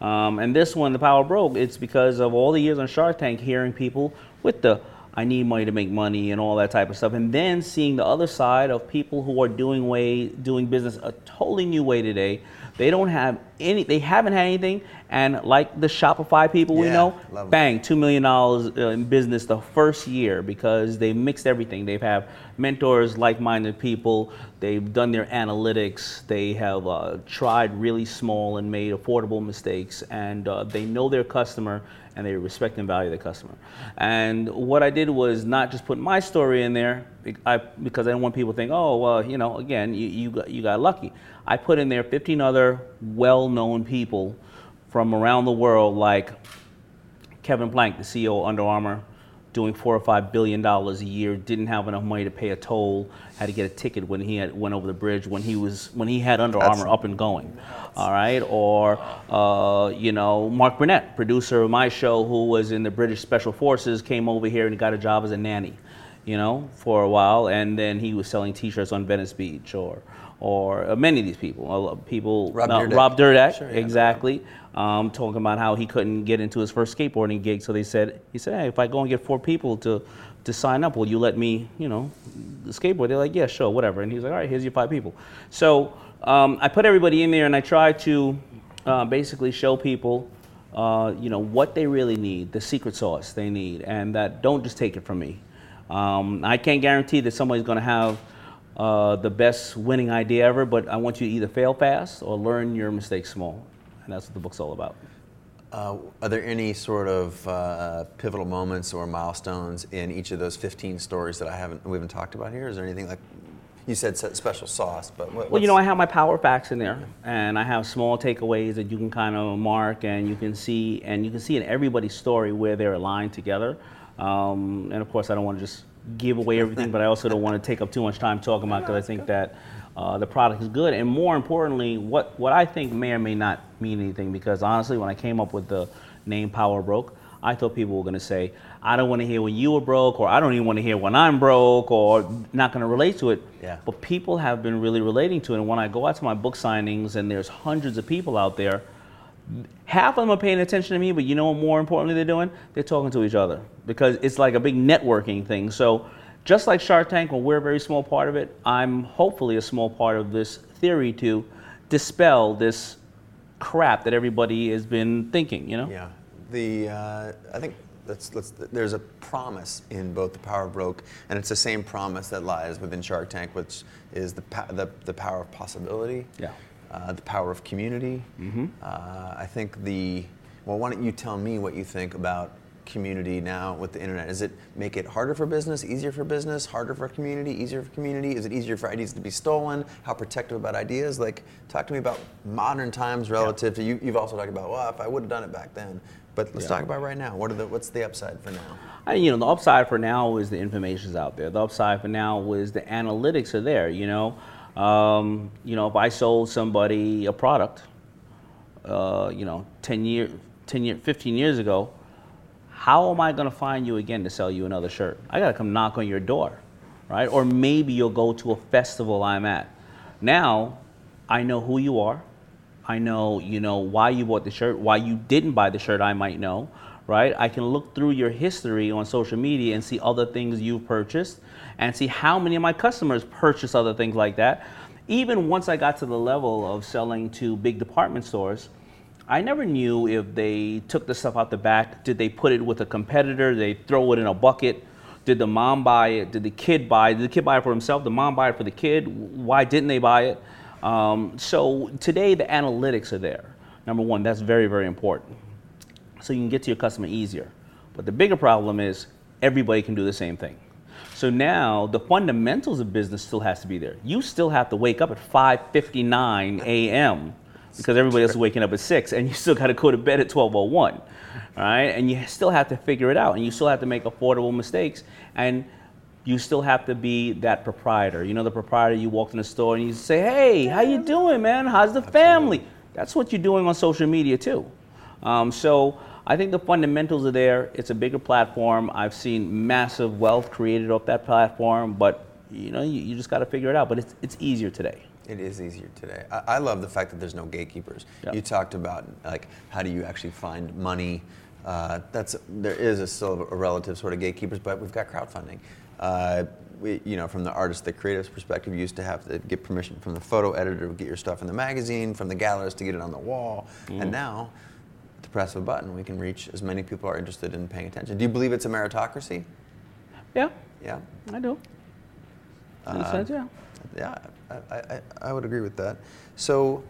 Um, and this one, the Power Broke, it's because of all the years on Shark Tank, hearing people with the I need money to make money and all that type of stuff. And then seeing the other side of people who are doing way doing business a totally new way today. They don't have any. They haven't had anything. And like the Shopify people we know, bang, two million dollars uh, in business the first year because they mixed everything. They've have mentors, like-minded people. They've done their analytics. They have uh, tried really small and made affordable mistakes, and uh, they know their customer and they respect and value the customer. And what I did was not just put my story in there because I didn't want people to think, oh, well, you know, again, you, you, got, you got lucky. I put in there 15 other well-known people from around the world, like Kevin Plank, the CEO of Under Armour, doing four or five billion dollars a year, didn't have enough money to pay a toll, had to get a ticket when he had, went over the bridge when he was when he had Under Armour up and going. All right, or uh, you know Mark Burnett, producer of my show, who was in the British Special Forces, came over here and got a job as a nanny, you know, for a while, and then he was selling T-shirts on Venice Beach, or or uh, many of these people, uh, people, Rob uh, Dyrdek. Rob Dyrdek, Sure, yeah. exactly um, talking about how he couldn't get into his first skateboarding gig. So they said, he said, hey, if I go and get four people to, to sign up, will you let me, you know, skateboard? They're like, yeah, sure, whatever. And he's like, all right, here's your five people. So um, I put everybody in there and I try to uh, basically show people, uh, you know, what they really need, the secret sauce they need, and that don't just take it from me. Um, I can't guarantee that somebody's going to have uh, the best winning idea ever, but I want you to either fail fast or learn your mistakes small. And that's what the book's all about. Uh, are there any sort of uh, pivotal moments or milestones in each of those 15 stories that I haven't we haven't talked about here? Is there anything like you said special sauce, but what, Well, you know, I have my power facts in there, and I have small takeaways that you can kind of mark, and you can see, and you can see in everybody's story where they're aligned together. Um, and of course, I don't want to just give away everything, but I also don't want to take up too much time talking about because I think that uh, the product is good, and more importantly, what what I think may or may not mean anything. Because honestly, when I came up with the name Power Broke, I thought people were going to say, I don't want to hear when you were broke, or I don't even want to hear when I'm broke, or not going to relate to it. Yeah. But people have been really relating to it. And when I go out to my book signings and there's hundreds of people out there, half of them are paying attention to me, but you know what more importantly they're doing? They're talking to each other because it's like a big networking thing. So just like Shark Tank, when we're a very small part of it, I'm hopefully a small part of this theory to dispel this crap that everybody has been thinking, you know? Yeah, the uh, I think let's, let's, there's a promise in both the power of broke, and it's the same promise that lies within Shark Tank, which is the pa- the, the power of possibility. Yeah. Uh, the power of community. Mm-hmm. Uh, I think the well, why don't you tell me what you think about community now with the internet? Does it make it harder for business, easier for business, harder for community, easier for community? Is it easier for ideas to be stolen? How protective about ideas? Like, talk to me about modern times relative to you. You've also talked about, well, if I would have done it back then. But let's Yeah. talk about right now. What are the what's the upside for now? I, you know, the upside for now is the information's out there. The upside for now is the analytics are there. You know, um, you know, if I sold somebody a product, uh, you know, 10 year, 10 year, 15 years ago, how am I going to find you again to sell you another shirt? I got to come knock on your door, right? Or maybe you'll go to a festival I'm at. Now, I know who you are. I know, you know, why you bought the shirt, why you didn't buy the shirt, I might know, right? I can look through your history on social media and see other things you've purchased and see how many of my customers purchase other things like that. Even once I got to the level of selling to big department stores, I never knew if they took the stuff out the back. Did they put it with a competitor? Did they throw it in a bucket? Did the mom buy it? Did the kid buy it? Did the kid buy it for himself? The mom buy it for the kid? Why didn't they buy it? Um, so today the analytics are there. Number one, that's very, very important. So you can get to your customer easier. But the bigger problem is everybody can do the same thing. So now the fundamentals of business still has to be there. You still have to wake up at 5:59 a.m. because everybody else is waking up at 6 and you still got to go to bed at 12:01. right? And you still have to figure it out and you still have to make affordable mistakes and you still have to be that proprietor. You know the proprietor you walk in the store and you say, "Hey, how you doing, man? How's the family?" That's what you're doing on social media too. Um, so I think the fundamentals are there. It's a bigger platform. I've seen massive wealth created off that platform, but you know, you, you just got to figure it out. But it's it's easier today. It is easier today. I, I love the fact that there's no gatekeepers. Yeah. You talked about like how do you actually find money Uh, that's there is a still a relative sort of gatekeepers, but we've got crowdfunding. Uh, we, you know, from the artist, the creative's perspective, you used to have to get permission from the photo editor to get your stuff in the magazine, from the gallerist to get it on the wall, Mm-hmm. and now, to press of a button, we can reach as many people are interested in paying attention. Do you believe it's a meritocracy? Yeah, Yeah. I do. In a Uh, sense, yeah. Yeah, I, I, I would agree with that. So,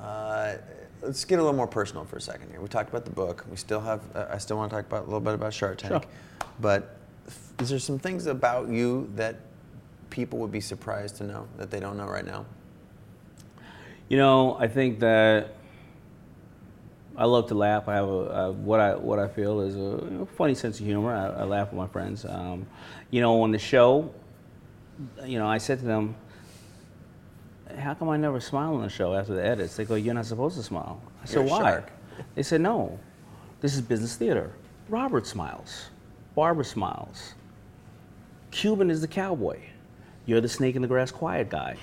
uh, let's get a little more personal for a second here. We talked about the book. We still have. Uh, I still want to talk about a little bit about Shark Tank. Sure. But is there some things about you that people would be surprised to know that they don't know right now? You know, I think that I love to laugh. I have a, what I what I feel is a you know, funny sense of humor. I, I laugh with my friends. Um, you know, on the show, you know, I said to them, "How come I never smile on the show after the edits?" They go, "You're not supposed to smile." I said, "Why?" shark. They said, "No, this is business theater. Robert smiles, Barbara smiles, Cuban is the cowboy, you're the snake in the grass, quiet guy."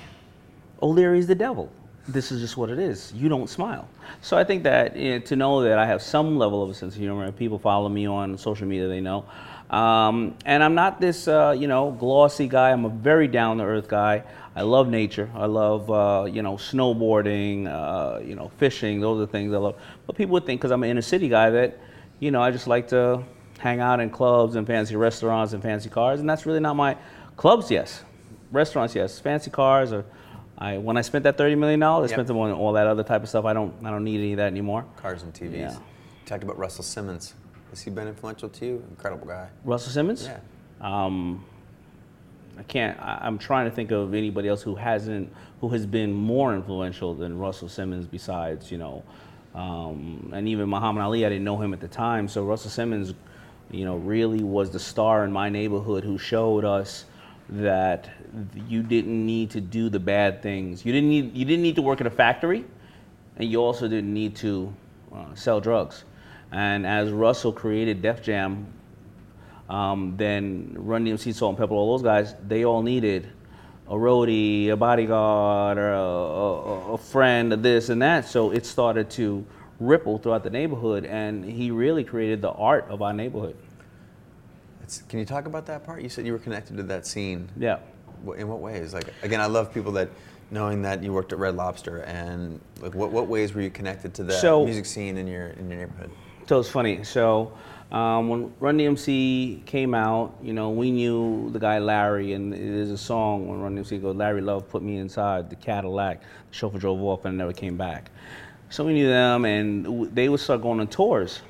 O'Leary's the devil. This is just what it is. You don't smile. So I think that you know, to know that I have some level of a sense of humor, and people follow me on social media, they know. Um, and I'm not this, uh, you know, glossy guy. I'm a very down to earth guy. I love nature. I love, uh, you know, snowboarding, uh, you know, fishing. Those are the things I love. But people would think because I'm an inner city guy that, you know, I just like to hang out in clubs and fancy restaurants and fancy cars, and that's really not my clubs. Yes, restaurants. Yes, fancy cars. Or I when I spent that thirty million dollars, I Yep. spent them on all that other type of stuff. I don't I don't need any of that anymore. Cars and TVs. Yeah. You talked about Russell Simmons. Has he been influential to you? Incredible guy. Russell Simmons. Yeah. Um, I can't. I, I'm trying to think of anybody else who hasn't, who has been more influential than Russell Simmons. Besides, you know, um, and even Muhammad Ali. I didn't know him at the time, so Russell Simmons, you know, really was the star in my neighborhood who showed us that you didn't need to do the bad things. You didn't need. You didn't need to work at a factory, and you also didn't need to uh, sell drugs. And as Russell created Def Jam, um, then Run DMC, Salt-N-Pepa, all those guys, they all needed a roadie, a bodyguard, or a, a, a friend, this and that. So it started to ripple throughout the neighborhood, and he really created the art of our neighborhood. It's, can you talk about that part? You said you were connected to that scene. Yeah. In what ways? Like again, I love people that knowing that you worked at Red Lobster and like what, what ways were you connected to that So- music scene in your in your neighborhood? So it's funny. So um, when Run DMC came out, you know, we knew the guy Larry, and there's a song when Run DMC goes, Larry Love put me inside the Cadillac. The chauffeur drove off and I never came back. So we knew them, and they would start going on tours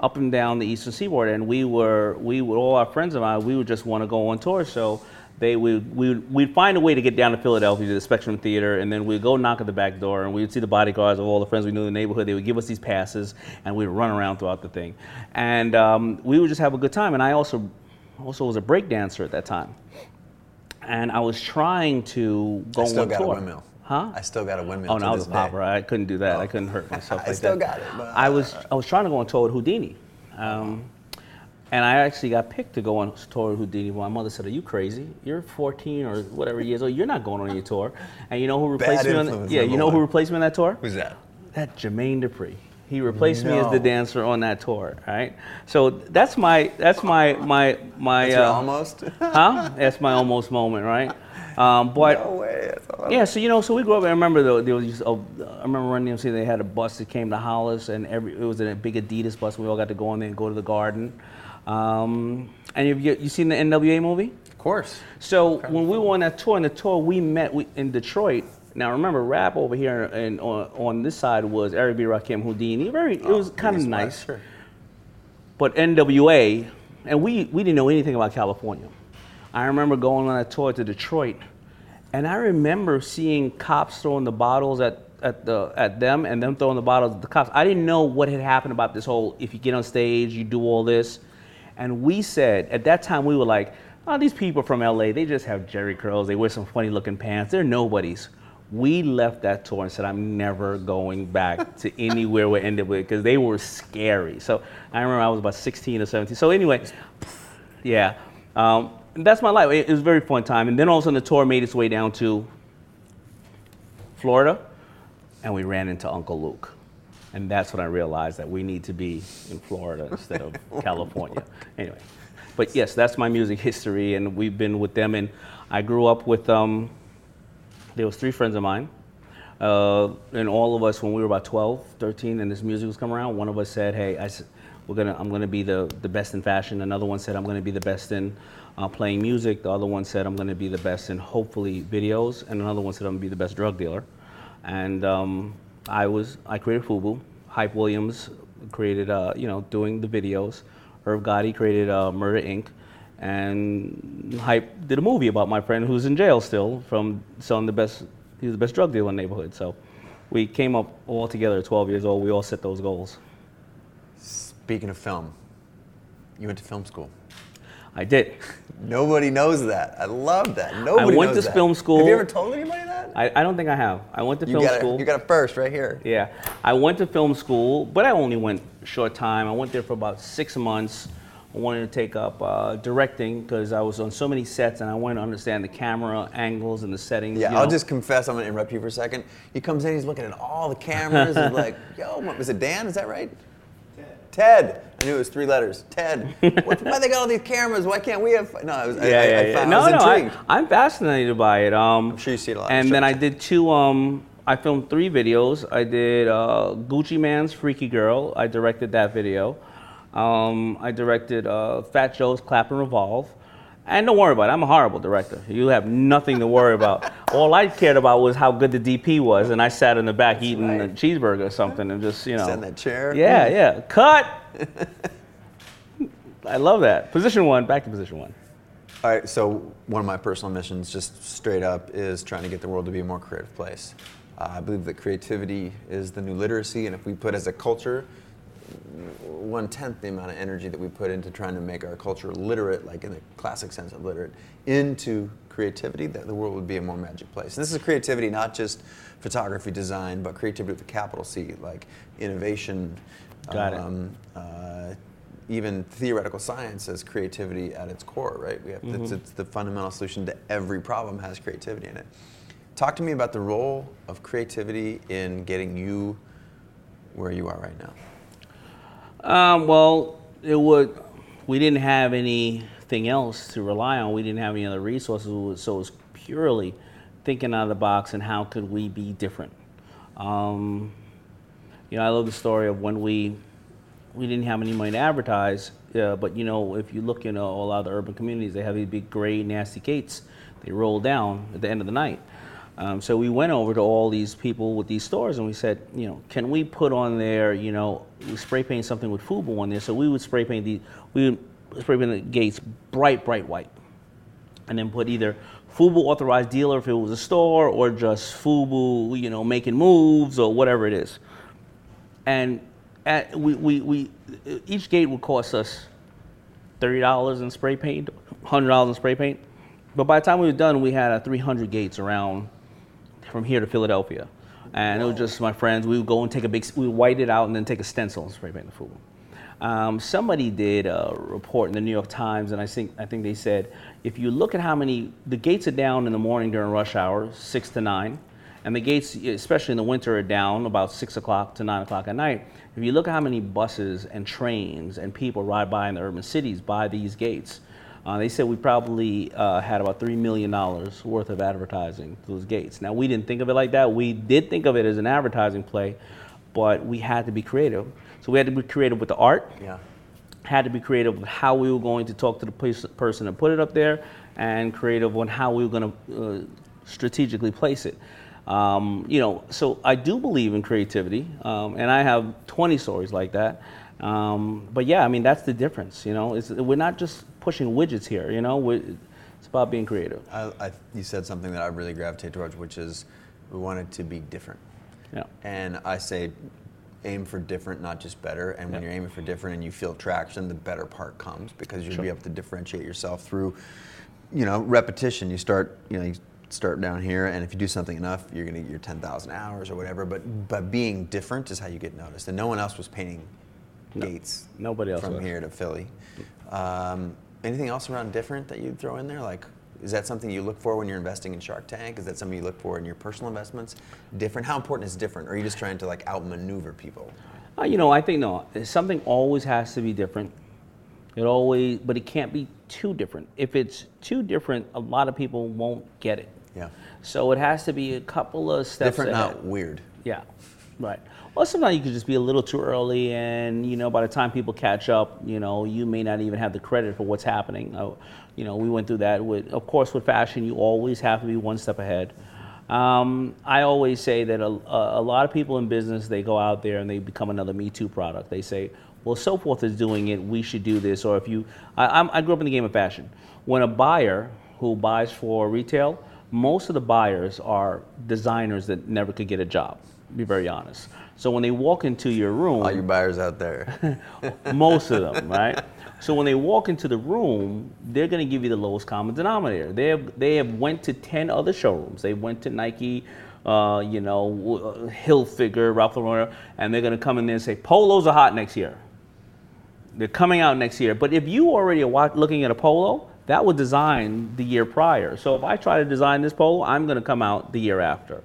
up and down the eastern seaboard, and we were, we would, all our friends of mine, we would just want to go on tour. So they would, we would, we'd find a way to get down to Philadelphia to the Spectrum Theater, and then we'd go knock at the back door, and we'd see the bodyguards of all the friends we knew in the neighborhood. They would give us these passes, and we'd run around throughout the thing, and um, we would just have a good time. And I also, also was a break dancer at that time, and I was trying to go I still on got tour. a windmill. Huh? I still got a windmill. Oh, no, I was a popper. I couldn't do that. I couldn't hurt myself. I like still that. got it, but- I was I was trying to go on tour with Whodini, um, and I actually got picked to go on tour with Whodini. My mother said, "Are you crazy? You're 14 or whatever years old. You're not going on your tour." And you know who replaced Bad me on? influence, yeah, you number know who replaced me on that tour? Who's that? That Jermaine Dupri. He replaced me as the dancer on that tour. Right. So that's my that's my my my. That's your uh, almost. Huh? That's my almost moment, right? Um, but no way. That's yeah, so you know, so we grew up. I remember though, there was. Oh, I remember Run DMC. They had a bus that came to Hollis, and every it was a big Adidas bus. We all got to go on there and go to the garden. Um, and you, you, you seen the NWA movie? Of course. So when we were on that tour, on the tour we met we, in Detroit. Now remember, rap over here and on, on this side was Eric B. Rakim, Whodini. Very, it was kind of nice Sure. but NWA, and we, we didn't know anything about California. I remember going on a tour to Detroit, and I remember seeing cops throwing the bottles at, at, the, at them and them throwing the bottles at the cops. I didn't know what had happened about this whole if you get on stage, you do all this. And we said, at that time, we were like, oh, these people from LA, they just have Jheri curls, they wear some funny looking pants, they're nobodies. We left that tour and said, I'm never going back to anywhere we ended NWA because they were scary. So I remember I was about 16 or 17. So anyway, yeah, um, that's my life. It, it was a very fun time. And then all of a sudden the tour made its way down to Florida, and we ran into Uncle Luke. And that's when I realized that we need to be in Florida instead of California. Anyway, but yes, that's my music history, and we've been with them. And I grew up with um, there was three friends of mine. Uh, and all of us, when we were about 12, 13, and this music was coming around, one of us said, "Hey, I, we're gonna, I'm gonna be the, the best in fashion." Another one said, "I'm gonna be the best in uh, playing music." The other one said, "I'm gonna be the best in hopefully videos," and another one said, "I'm gonna be the best drug dealer." And um, I was, I created FUBU. Hype Williams created, uh, you know, doing the videos. Irv Gotti created uh, Murder Inc. And Hype did a movie about my friend who's in jail still from selling the best, he was the best drug dealer in the neighborhood. So we came up all together at 12 years old. We all set those goals. Speaking of film, you went to film school. I did. Nobody knows that. I love that. Nobody I went knows to that. film school- Have you ever told anybody that? I, I don't think I have. I went to you film got school. it. You got a first, right here. Yeah, I went to film school, but I only went short time. I went there for about six months. I wanted to take up uh, directing because I was on so many sets and I wanted to understand the camera angles and the settings. Yeah, you I'll just confess. I'm gonna interrupt you for a second. He comes in. He's looking at all the cameras. He's like, "Yo, what- was it Dan? Is that right?" Ted. Ted. I knew it was three letters. Ted. what, why they got all these cameras? Why can't we have? No, I was. I, Yeah, I, yeah, I, yeah. found, No, I was no, intrigued. I, am fascinated by it. Um, I'm sure you see it a lot. And then I did two. Um, I filmed three videos. I did uh, Gucci Mane's Freaky Girl. I directed that video. Um, I directed uh, Fat Joe's Clap and Revolve. And don't worry about it. I'm a horrible director. You have nothing to worry about. All I cared about was how good the DP was, and I sat in the back eating a cheeseburger or something, and just you know. Sat in that chair. Yeah, yeah. Cut. I love that. Position one. Back to position one. All right, so one of my personal missions, just straight up, is trying to get the world to be a more creative place. Uh, I believe that creativity is the new literacy, and if we put as a culture one tenth the amount of energy that we put into trying to make our culture literate, like in the classic sense of literate, into creativity, that the world would be a more magic place. And this is creativity, not just photography, design, but creativity with a capital C, like innovation. Got it. um, uh, even theoretical science has creativity at its core, right? We have it's, it's the fundamental solution to every problem has creativity in it. Talk to me about the role of creativity in getting you where you are right now. Um, well, it would. We didn't have anything else to rely on. We didn't have any other resources, so it was purely thinking out of the box and how could we be different. Um, you know, I love the story of when we we didn't have any money to advertise, uh, but you know, if you look in a, a lot of the urban communities, they have these big gray, nasty gates. They roll down at the end of the night. Um, so we went over to all these people with these stores and we said, you know, can we put on there, you know, spray paint something with Fubu on there. So we would spray paint the, we would spray paint the gates bright, bright white, and then put either Fubu authorized dealer if it was a store, or just Fubu, you know, making moves or whatever it is. And at, we, we, we, each gate would cost us thirty dollars in spray paint, hundred dollars in spray paint. But by the time we were done, we had uh, 300 gates around from here to Philadelphia, and it was just my friends. We would go and take a big, we would white it out and then take a stencil and spray paint the FUBU. Um, somebody did a report in the New York Times, and I think I think they said if you look at how many the gates are down in the morning during rush hour, six to nine, and the gates, especially in the winter, are down about six o'clock to nine o'clock at night. If you look at how many buses and trains and people ride by in the urban cities by these gates, uh, they said we probably uh, had about $3 million worth of advertising to those gates. Now, we didn't think of it like that. We did think of it as an advertising play, but we had to be creative. So we had to be creative with the art, Yeah. had to be creative with how we were going to talk to the person and put it up there, and creative on how we were going to uh, strategically place it. Um, you know, so I do believe in creativity, um, and I have 20 stories like that. Um, but yeah, I mean that's the difference. You know, it's, we're not just pushing widgets here. You know, it's about being creative. I, I, you said something that I really gravitate towards, which is we want it to be different. Yeah. And I say aim for different, not just better. And when Yeah. you're aiming for different and you feel traction, the better part comes because you'll be able to differentiate yourself through, you know, repetition. You start, you know, you start down here, and if you do something enough, you're gonna get your 10,000 hours or whatever. But but being different is how you get noticed. And no one else was painting gates. nobody else from was. here to Philly. Um, anything else around different that you'd throw in there, like Is that something you look for when you're investing in Shark Tank? Is that something you look for in your personal investments? Different? How important is different? Or are you just trying to like outmaneuver people? Uh, you know, I think no. Something always has to be different. It always, but it can't be too different. If it's too different, a lot of people won't get it. Yeah. So it has to be a couple of steps Different, ahead. not weird. Yeah, right. Well, sometimes you could just be a little too early, and you know, by the time people catch up, you know, you may not even have the credit for what's happening. Uh, you know, we went through that with, of course, with fashion, you always have to be one step ahead. Um, I always say that a, a, lot of people in business they go out there and they become another Me Too product. They say, well, so forth is doing it, we should do this. Or if you, I, I grew up in the game of fashion. When a buyer who buys for retail, most of the buyers are designers that never could get a job. Be very honest. So when they walk into your room, All you buyers out there. most of them, right? So when they walk into the room, they're going to give you the lowest common denominator. They have they have went to ten other showrooms. They went to Nike, uh, you know, uh, Hilfiger, Ralph Lauren, and they're going to come in there and say polos are hot next year. They're coming out next year. But if you already are wa- looking at a polo, that was designed the year prior. So if I try to design this polo, I'm going to come out the year after.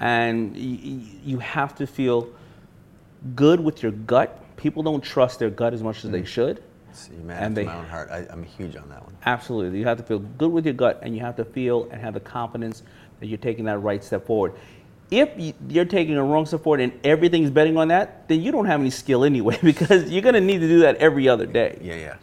And you have to feel good with your gut. People don't trust their gut as much as they mm. should. See, man, And they- my own heart. I, I'm huge on that one. Absolutely. You have to feel good with your gut and you have to feel and have the confidence that you're taking that right step forward. If you're taking a wrong step forward and everything's betting on that, then you don't have any skill anyway because you're going to need to do that every other day. Yeah, yeah.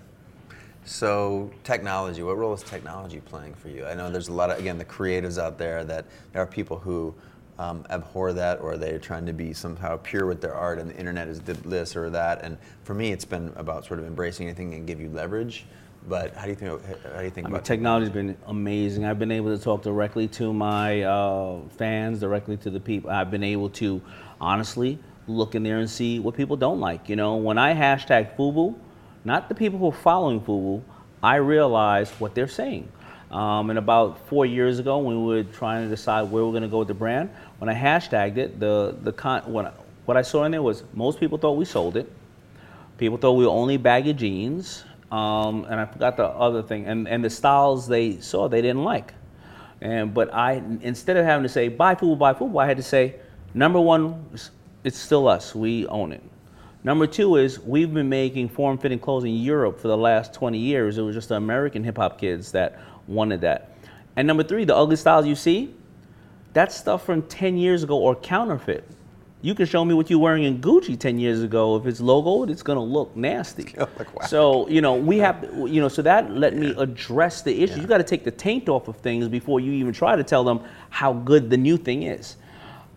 So technology, what role is technology playing for you? I know there's a lot of again the creatives out there that there are people who um, abhor that or they're trying to be somehow pure with their art and the internet is th- this or that. And for me, it's been about sort of embracing anything and give you leverage. But how do you think? How do you think I mean, about technology's been amazing. I've been able to talk directly to my uh, fans, directly to the people. I've been able to honestly look in there and see what people don't like. You know, when I hashtag FUBU, not the people who are following FUBU, I realize what they're saying. Um, and about four years ago, when we were trying to decide where we're going to go with the brand, when I hashtagged it, the the con- what, I- what I saw in there was most people thought we sold it. People thought we were only baggy jeans, um, and I forgot the other thing, and, and the styles they saw they didn't like. And but I instead of having to say buy FUBU, buy FUBU, I had to say number one, it's still us. We own it. Number two is we've been making form-fitting clothes in Europe for the last 20 years. It was just American hip hop kids that wanted that. And number three, the ugly styles you see, that's stuff from 10 years ago or counterfeit. You can show me what you're wearing in Gucci 10 years ago. If it's logoed, it's gonna look nasty. So, you know, we have, you know, so that let me address the issue. Yeah. You gotta take the taint off of things before you even try to tell them how good the new thing is.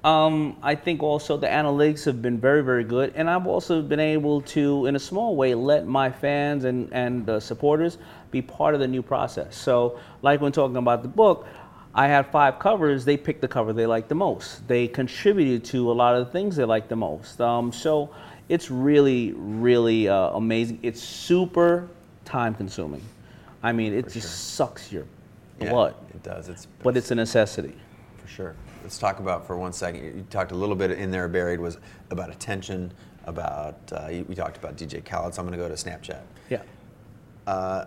Um, I think also the analytics have been very, very good, and I've also been able to, in a small way, let my fans and and uh, supporters be part of the new process. So, like when talking about the book, I had five covers. They picked the cover they liked the most. They contributed to a lot of the things they liked the most. Um, so, it's really, really uh, amazing. It's super time consuming. I mean, it just sucks your Yeah, blood, it does. It's but it's a necessity. For sure. Let's talk about for one second. You talked a little bit in there buried was about attention. About uh, you- we talked about DJ Khaled. So I'm going to go to Snapchat. Yeah. Uh,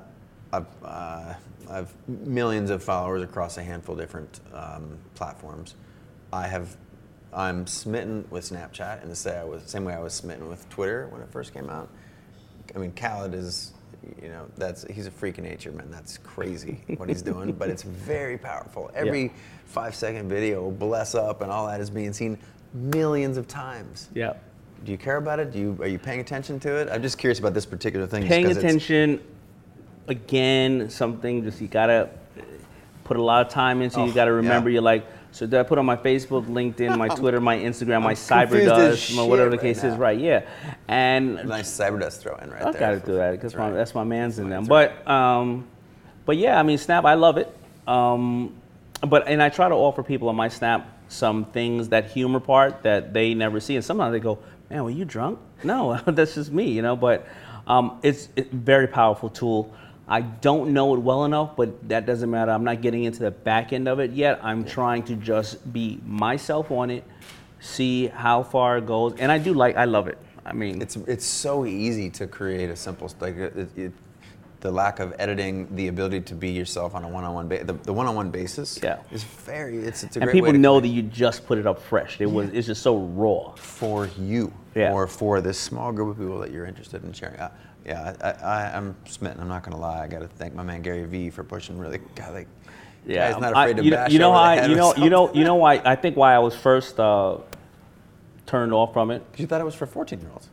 I've, uh, I've millions of followers across a handful of different um, platforms. I have, I'm smitten with Snapchat in the I was same way I was smitten with Twitter when it first came out. I mean, Khaled is, you know, that's he's a freak of nature, man. That's crazy what he's doing, but it's very powerful. Every five second video, bless up, and all that is being seen millions of times. Yeah. Do you care about it? Do you are you paying attention to it? I'm just curious about this particular thing. Paying attention, again, something just you gotta put a lot of time into. Oh, you gotta remember. yeah. You're like, so did I put on my Facebook, LinkedIn, my Twitter, my Instagram, my I'm as CyberDust, my whatever the case right is, right? Yeah, and Nice Cyberdust throw in right I there. gotta do that because That's right. that's my man's in them. But um, but yeah, I mean, Snap, I love it. Um, but and I try to offer people on my Snap some things that humor part that they never see, and sometimes they go, "Man, were you drunk?" No, that's just me, you know. But um, it's a very powerful tool. I don't know it well enough, but that doesn't matter. I'm not getting into the back end of it yet. I'm trying to just be myself on it, see how far it goes, and I do like, I love it. I mean, It's it's so easy to create a simple like it, it, the lack of editing, the ability to be yourself on a one-on-one ba- the, the one-on-one basis Yeah. is very it's it's a and great people know that you just put it up fresh. It was it's just so raw. for you Yeah. or for this small group of people that you're interested in sharing. Uh, yeah, I, I, I'm smitten. I'm not gonna lie. I got to thank my man Gary Vee for pushing really. God, like, Yeah, guy's not I- afraid to you know, bash you know over the why you know you know you know why I think why I was first uh, turned off from it. Because you thought it was for 14 year olds.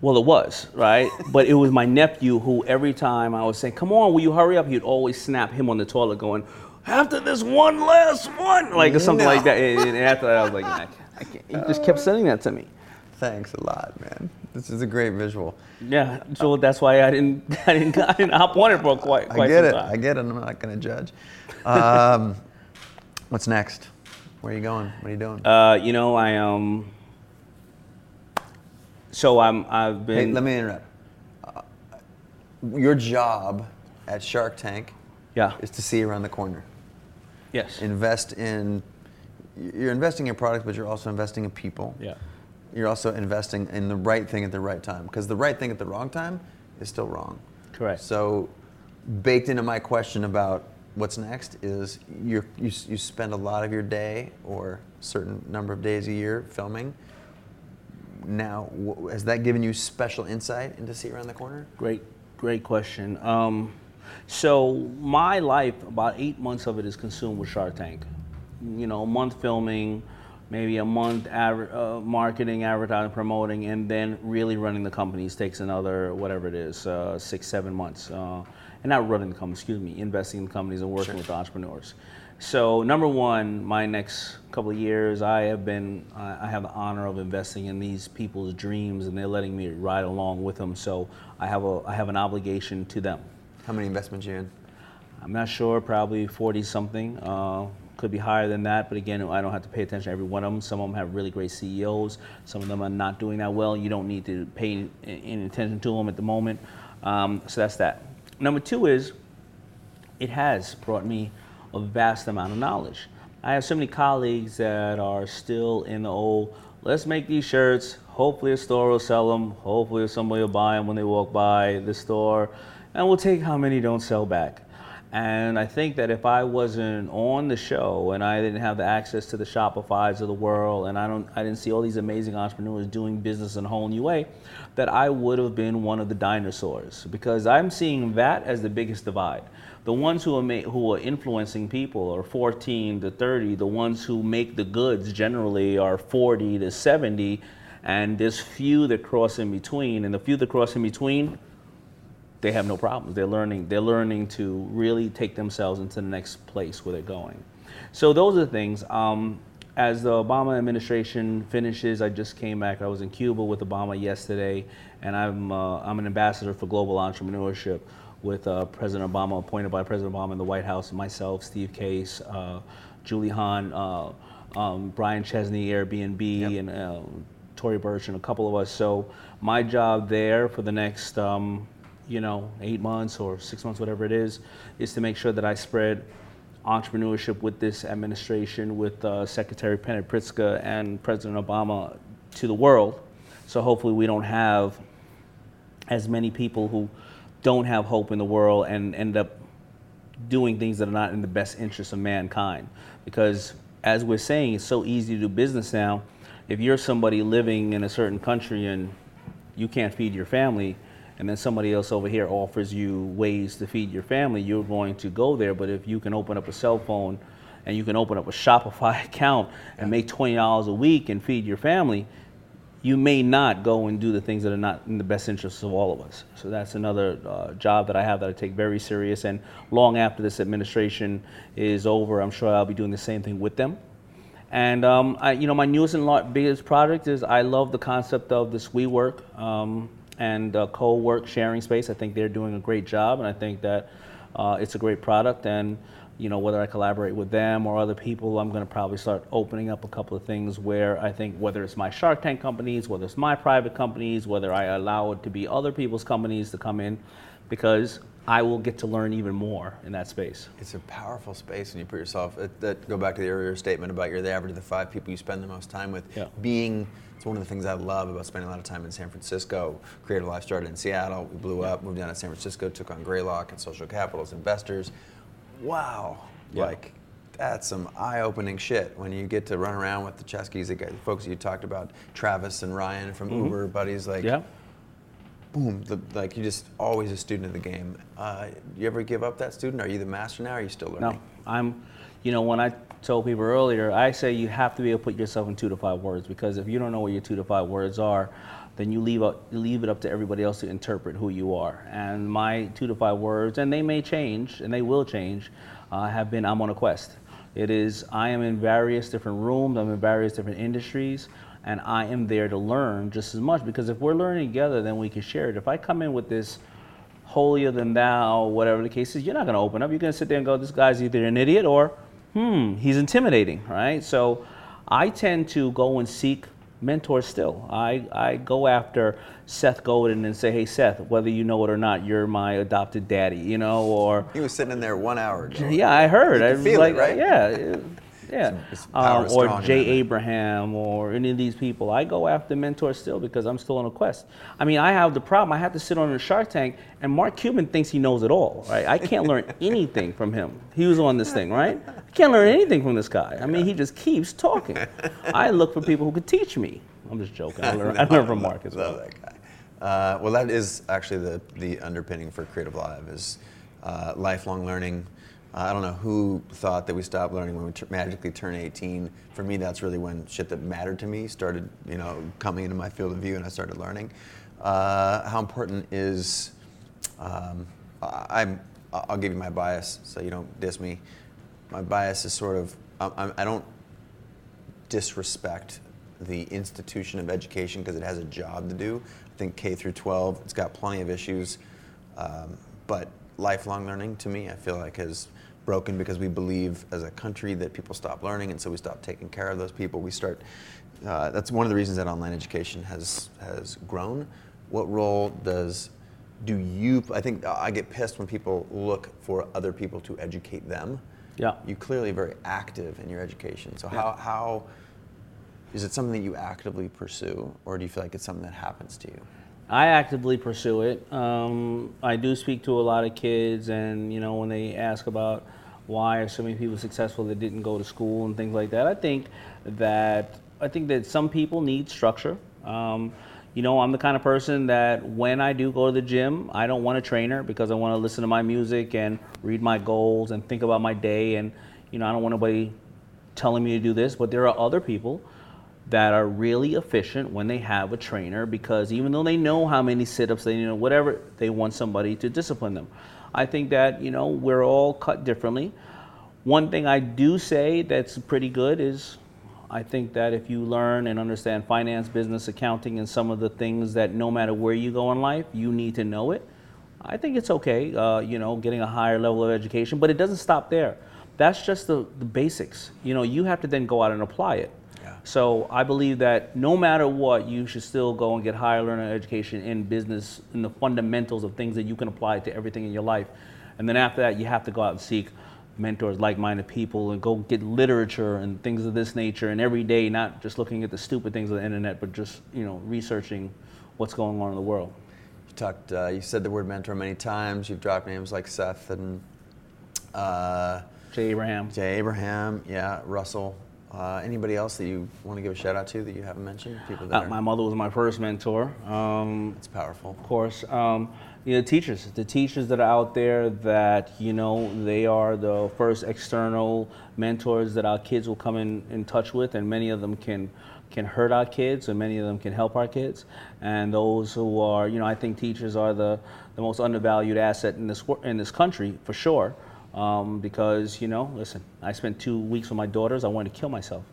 Well, it was right, but it was my nephew who every time I was saying, "Come on, will you hurry up?" He'd always snap him on the toilet, going, "After this one last one," like or something No. like that. And, and after that, I was like, "I can't." I can't. He just kept sending that to me. Thanks a lot, man. This is a great visual. Yeah, so that's why I didn't, I didn't, I didn't hop on it for quite, quite I get it. time. I get it. I'm not gonna judge. Um, what's next? Where are you going? What are you doing? Uh, you know, I um. So I'm. I've been. Hey, let me interrupt. Uh, your job at Shark Tank Yeah. is to see around the corner. Yes. Invest in. You're investing in products, but you're also investing in people. yeah. You're also investing in the right thing at the right time because the right thing at the wrong time is still wrong. Correct. So, baked into my question about what's next is you're, you you spend a lot of your day or a certain number of days a year filming. Now, has that given you special insight into see around the corner? Great, great question. Um, so my life, about eight months of it is consumed with Shark Tank. You know, a month filming, maybe a month adver- uh, marketing, advertising, promoting, and then really running the companies takes another whatever it is, uh, six, seven months. Uh, and not running the company, excuse me, investing in companies and working with entrepreneurs. So number one, my next couple of years, I have been, I I have the honor of investing in these people's dreams, and they're letting me ride along with them. So I have a, I have an obligation to them. How many investments you in? I'm not sure, probably 40 something. Uh, could be higher than that, but again, I don't have to pay attention to every one of them. Some of them have really great CEOs. Some of them are not doing that well. You don't need to pay any, any attention to them at the moment. Um, so that's that. Number two is it has brought me a vast amount of knowledge. I have so many colleagues that are still in the old, let's make these shirts. Hopefully, a store will sell them. Hopefully, somebody will buy them when they walk by the store. And we'll take how many don't sell back. And I think that if I wasn't on the show and I didn't have the access to the Shopify's of the world and I don't I didn't see all these amazing entrepreneurs doing business in a whole new way, that I would have been one of the dinosaurs because I'm seeing that as the biggest divide. The ones who are ma- who are influencing people are 14 to 30. The ones who make the goods generally are 40 to 70, and there's few that cross in between. And the few that cross in between, they have no problems. They're learning. They're learning to really take themselves into the next place where they're going. So those are the things. Um, as the Obama administration finishes, I just came back. I was in Cuba with Obama yesterday, and I'm uh, I'm an ambassador for global entrepreneurship with uh, President Obama, appointed by President Obama in the White House. Myself, Steve Case, uh, Julie Hahn, uh, um, Brian Chesky, Airbnb, Yep. and uh, Tory Burch, and a couple of us. So my job there for the next um, you know, eight months or six months, whatever it is, is to make sure that I spread entrepreneurship with this administration, with uh, Secretary Penny Pritzker and President Obama to the world. So hopefully we don't have as many people who don't have hope in the world and end up doing things that are not in the best interest of mankind. Because as we're saying, it's so easy to do business now. If you're somebody living in a certain country and you can't feed your family, and then somebody else over here offers you ways to feed your family, you're going to go there. But if you can open up a cell phone and you can open up a Shopify account and make $20 a week and feed your family, you may not go and do the things that are not in the best interests of all of us. So that's another uh, job that I have that I take very serious. And long after this administration is over, I'm sure I'll be doing the same thing with them. And um, I, you know, my newest and biggest project is I love the concept of this WeWork um, and uh, co-work sharing space. I think they're doing a great job, and I think that uh, it's a great product. And you know, whether I collaborate with them or other people, I'm going to probably start opening up a couple of things where I think whether it's my Shark Tank companies, whether it's my private companies, whether I allow it to be other people's companies to come in, because I will get to learn even more in that space. It's a powerful space, and you put yourself. It, that go back to the earlier statement about you're the average of the five people you spend the most time with. Yeah. Being, it's one of the things I love about spending a lot of time in San Francisco. CreativeLive started in Seattle. We blew up, moved down to San Francisco, took on Greylock and Social Capitals Investors. Wow, Yeah. like that's some eye-opening shit when you get to run around with the Cheskies, the guys- the folks you talked about, Travis and Ryan from Uber buddies, like Yeah. boom, the, like you're just always a student of the game. Uh, you ever give up that student? Are you the master now? Or are you still learning? No, I'm, you know, when I told people earlier, I say you have to be able to put yourself in two to five words because if you don't know what your two to five words are, then you leave, up, leave it up to everybody else to interpret who you are. And my two to five words, and they may change, and they will change, uh, have been I'm on a quest. It is I am in various different rooms, I'm in various different industries, and I am there to learn just as much because if we're learning together, then we can share it. If I come in with this holier than thou, whatever the case is, you're not going to open up. You're going to sit there and go, this guy's either an idiot or, hmm, he's intimidating, right? So I tend to go and seek mentors still. I, I go after Seth Godin and say, hey, Seth, whether you know it or not, you're my adopted daddy, you know, or, He was sitting in there one hour ago. yeah, I heard. I feel it, right? Yeah, yeah. Power Um, or Jay. Abraham or any of these people. I go after mentors still because I'm still on a quest. I mean, I have the problem. I have to sit on a Shark Tank, and Mark Cuban thinks he knows it all, right? I can't learn anything from him. He was on this thing, right? I can't learn anything from this guy. I mean, he just keeps talking. I look for people who could teach me. I'm just joking. I learn, I learn from Mark as Love well. that guy. Uh, well, that is actually the, the underpinning for CreativeLive is uh, lifelong learning. Uh, I don't know who thought that we stopped learning when we t- magically turn 18. For me, that's really when shit that mattered to me started, you know, coming into my field of view, and I started learning. Uh, how important is um, I'm? I'll give you my bias, so you don't diss me. My bias is sort of I, I don't disrespect the institution of education because it has a job to do. I think K through 12, it's got plenty of issues, um, but lifelong learning to me, I feel like has broken because we believe as a country that people stop learning, and so we stop taking care of those people. We start. Uh, that's one of the reasons that online education has has grown. What role does do you? I think I get pissed when people look for other people to educate them. Yeah. You clearly very active in your education. So how how is it something that you actively pursue, or do you feel like it's something that happens to you? I actively pursue it. Um, I do speak to a lot of kids, and you know, when they ask about why are so many people successful that didn't go to school and things like that, I think that I think that some people need structure. Um, you know, I'm the kind of person that when I do go to the gym, I don't want a trainer because I want to listen to my music and read my goals and think about my day, and you know, I don't want anybody telling me to do this. But there are other people that are really efficient when they have a trainer because even though they know how many sit-ups they you know whatever they want somebody to discipline them i think that you know we're all cut differently. One thing i do say that's pretty good is i think that if you learn and understand finance business accounting and some of the things that no matter where you go in life you need to know it i think it's okay uh, you know getting a higher level of education but it doesn't stop there. That's just the, the basics. You know you have to then go out and apply it. So I believe that no matter what, you should still go and get higher learning education in business, in the fundamentals of things that you can apply to everything in your life. And then after that, you have to go out and seek mentors, like-minded people, and go get literature and things of this nature. And every day, not just looking at the stupid things on the internet, but just you know researching what's going on in the world. You talked. Uh, you said the word mentor many times. You've dropped names like Seth and uh, Jay Abraham. Jay Abraham. Yeah, Russell. Uh, anybody else that you want to give a shout out to that you haven't mentioned? People that Uh, my mother was my first mentor. Um, it's powerful. of course. Um, you know, teachers, the teachers that are out there that, you know, they are the first external mentors that our kids will come in, in touch with, and many of them can can hurt our kids, and many of them can help our kids. And those who are, you know, I think teachers are the, the most undervalued asset in this in this country for sure. Um, because you know, listen, I spent two weeks with my daughters. I wanted to kill myself,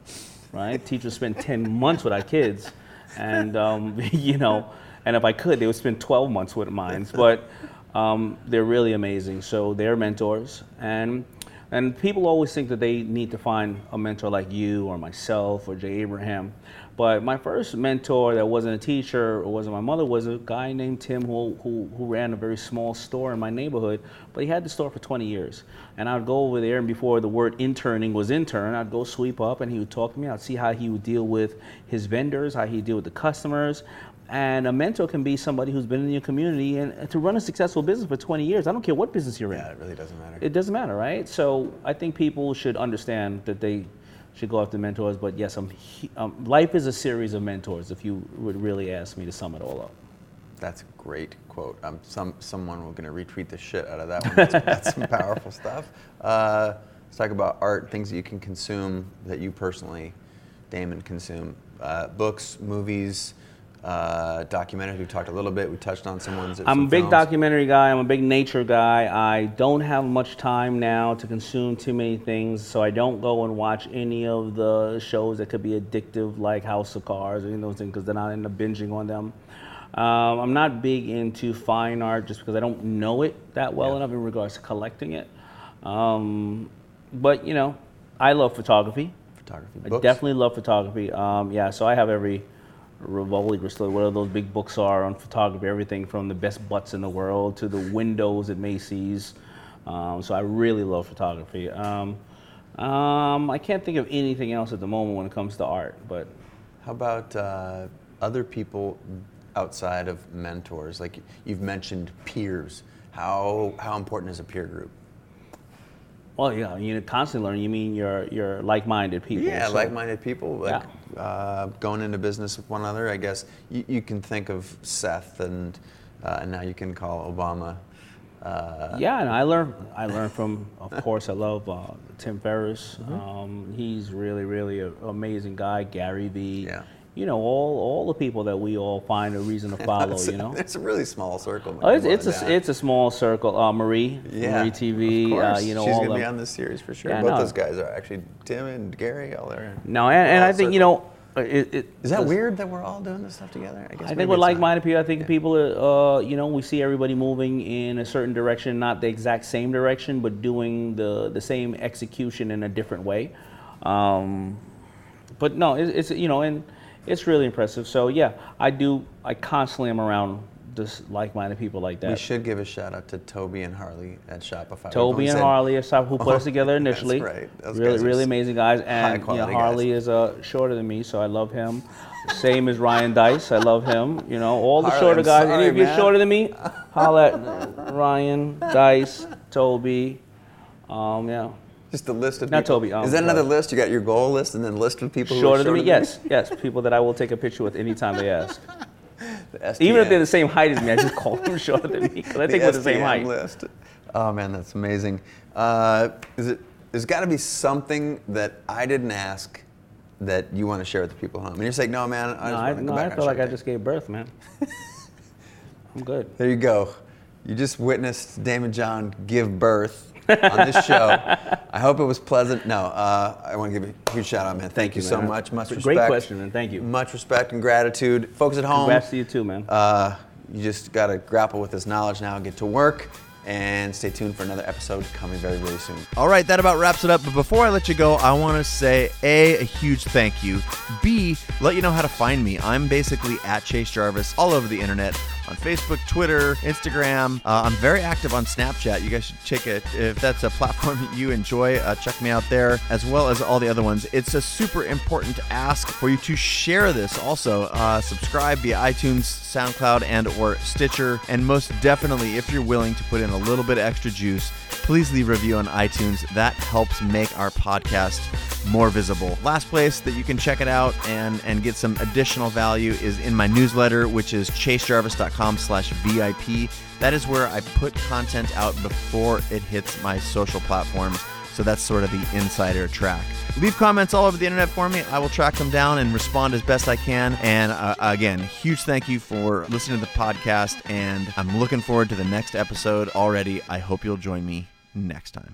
right? Teachers spend ten months with our kids, and um, you know, and if I could, they would spend 12 months with mine. But um, they're really amazing. So they're mentors, and and people always think that they need to find a mentor like you or myself or Jay Abraham. But my first mentor that wasn't a teacher or wasn't my mother was a guy named Tim who, who, who ran a very small store in my neighborhood, but he had the store for 20 years. And I'd go over there, and before the word interning was intern, I'd go sweep up and he would talk to me. I'd see how he would deal with his vendors, how he'd deal with the customers. And a mentor can be somebody who's been in your community and to run a successful business for 20 years. I don't care what business you're in. Yeah, it really doesn't matter. It doesn't matter, right? So I think people should understand that they should go after mentors. But yes, I'm, um, life is a series of mentors. If you would really ask me to sum it all up. That's a great quote. Um, some someone will going to retweet the shit out of that one. That's, that's some powerful stuff. Uh, let's talk about art, things that you can consume that you personally, Daymond, consume. Uh, books, movies, uh, documentaries. We talked a little bit. We touched on some ones. I'm a big films. documentary guy. I'm a big nature guy. I don't have much time now to consume too many things, so I don't go and watch any of the shows that could be addictive, like House of Cards or any of those things, because then I end up binging on them. Um, I'm not big into fine art just because I don't know it that well Yeah. enough in regards to collecting it. Um, but you know, I love photography. Photography. I definitely love photography. Um, yeah, so I have every Rizzoli, Bristol, whatever those big books are on photography, everything from the best butts in the world to the windows at Macy's. Um, so I really love photography. Um, um, I can't think of anything else at the moment when it comes to art, but How about uh, other people outside of mentors? Like you've mentioned peers. How how important is a peer group? well, yeah, you know, constantly learning. You mean your your like-minded people? Yeah, So- like-minded people, like uh, going into business with one another. I guess you, you can think of Seth, and uh, and now you can call Obama. Uh, Yeah, and I learned. I learned from, of course, I love uh, Tim Ferriss. Mm-hmm. Um, he's really, really an amazing guy. Gary Vee. Yeah. You know, all all the people that we all find a reason to follow. you know. it's a really small circle. Oh, it's, it's a it's a small circle. Uh, Marie, yeah, Marie TV. Of course. Uh, you know, she's gonna be on this series for sure. Yeah, Both no. those guys are actually Tim and Gary. All there. No, and, and I think you know, it, it, Is that weird that we're all doing this stuff together? I guess. I think we're like-minded people. I think people, uh, you know, we see everybody moving in a certain direction, not the exact same direction, but doing the the same execution in a different way. Um, but no, it, it's you know, and it's really impressive. So yeah, I do. I constantly am around just like-minded people like that. We should give a shout out to Toby and Harley at Shopify. Toby and Harley are some who put us together that's initially. right. Those really, really amazing guys. And you know, high-quality guys. Harley is uh, shorter than me, so I love him. Same as Ryan Deiss, I love him. You know, all the Harley, shorter I'm guys. sorry, Any of you shorter than me? Holla at Ryan Deiss, Toby. Um, yeah. Just a list of Not people. Toby, um, Is that another uh, list? You got your goal list and then list of people who Shorter than me? Yes, yes. People that I will take a picture with anytime they ask. The Even if they're the same height as me, I just call them shorter than me because I think we're the same height. List. Oh man, that's amazing. Uh, is it? There's got to be something that I didn't ask that you want to share with the people at home. And you're saying, no, man, I just No, I, want to go no, I feel like I just gave birth, man. I'm good. There you go. You just witnessed Daymond John give birth on this show. I hope it was pleasant. No, uh, I want to give you a huge shout out, man. Thank, you, you, so much. Much It's respect. great question, man. Thank you. Much respect and gratitude. Folks at home, Congrats to you too, man. uh, you just got to grapple with this knowledge now, get to work, and stay tuned for another episode coming very, very soon. All right, that about wraps it up. But before I let you go, I want to say A, a huge thank you. B, let you know how to find me. I'm basically at Chase Jarvis all over the internet on Facebook, Twitter, Instagram. Uh, I'm very active on Snapchat. You guys should check it. If that's a platform that you enjoy, uh, check me out there as well as all the other ones. It's a super important ask for you to share this. Also, uh, subscribe via iTunes, SoundCloud, and or Stitcher. And most definitely, if you're willing to put in a little bit extra juice, please leave a review on iTunes. That helps make our podcast more visible. Last place that you can check it out and, and get some additional value is in my newsletter, which is chasejarvis.com slash VIP. That is where I put content out before it hits my social platforms. So that's sort of the insider track. Leave comments all over the internet for me. I will track them down and respond as best I can. And uh, again, huge thank you for listening to the podcast. And I'm looking forward to the next episode already. I hope you'll join me next time.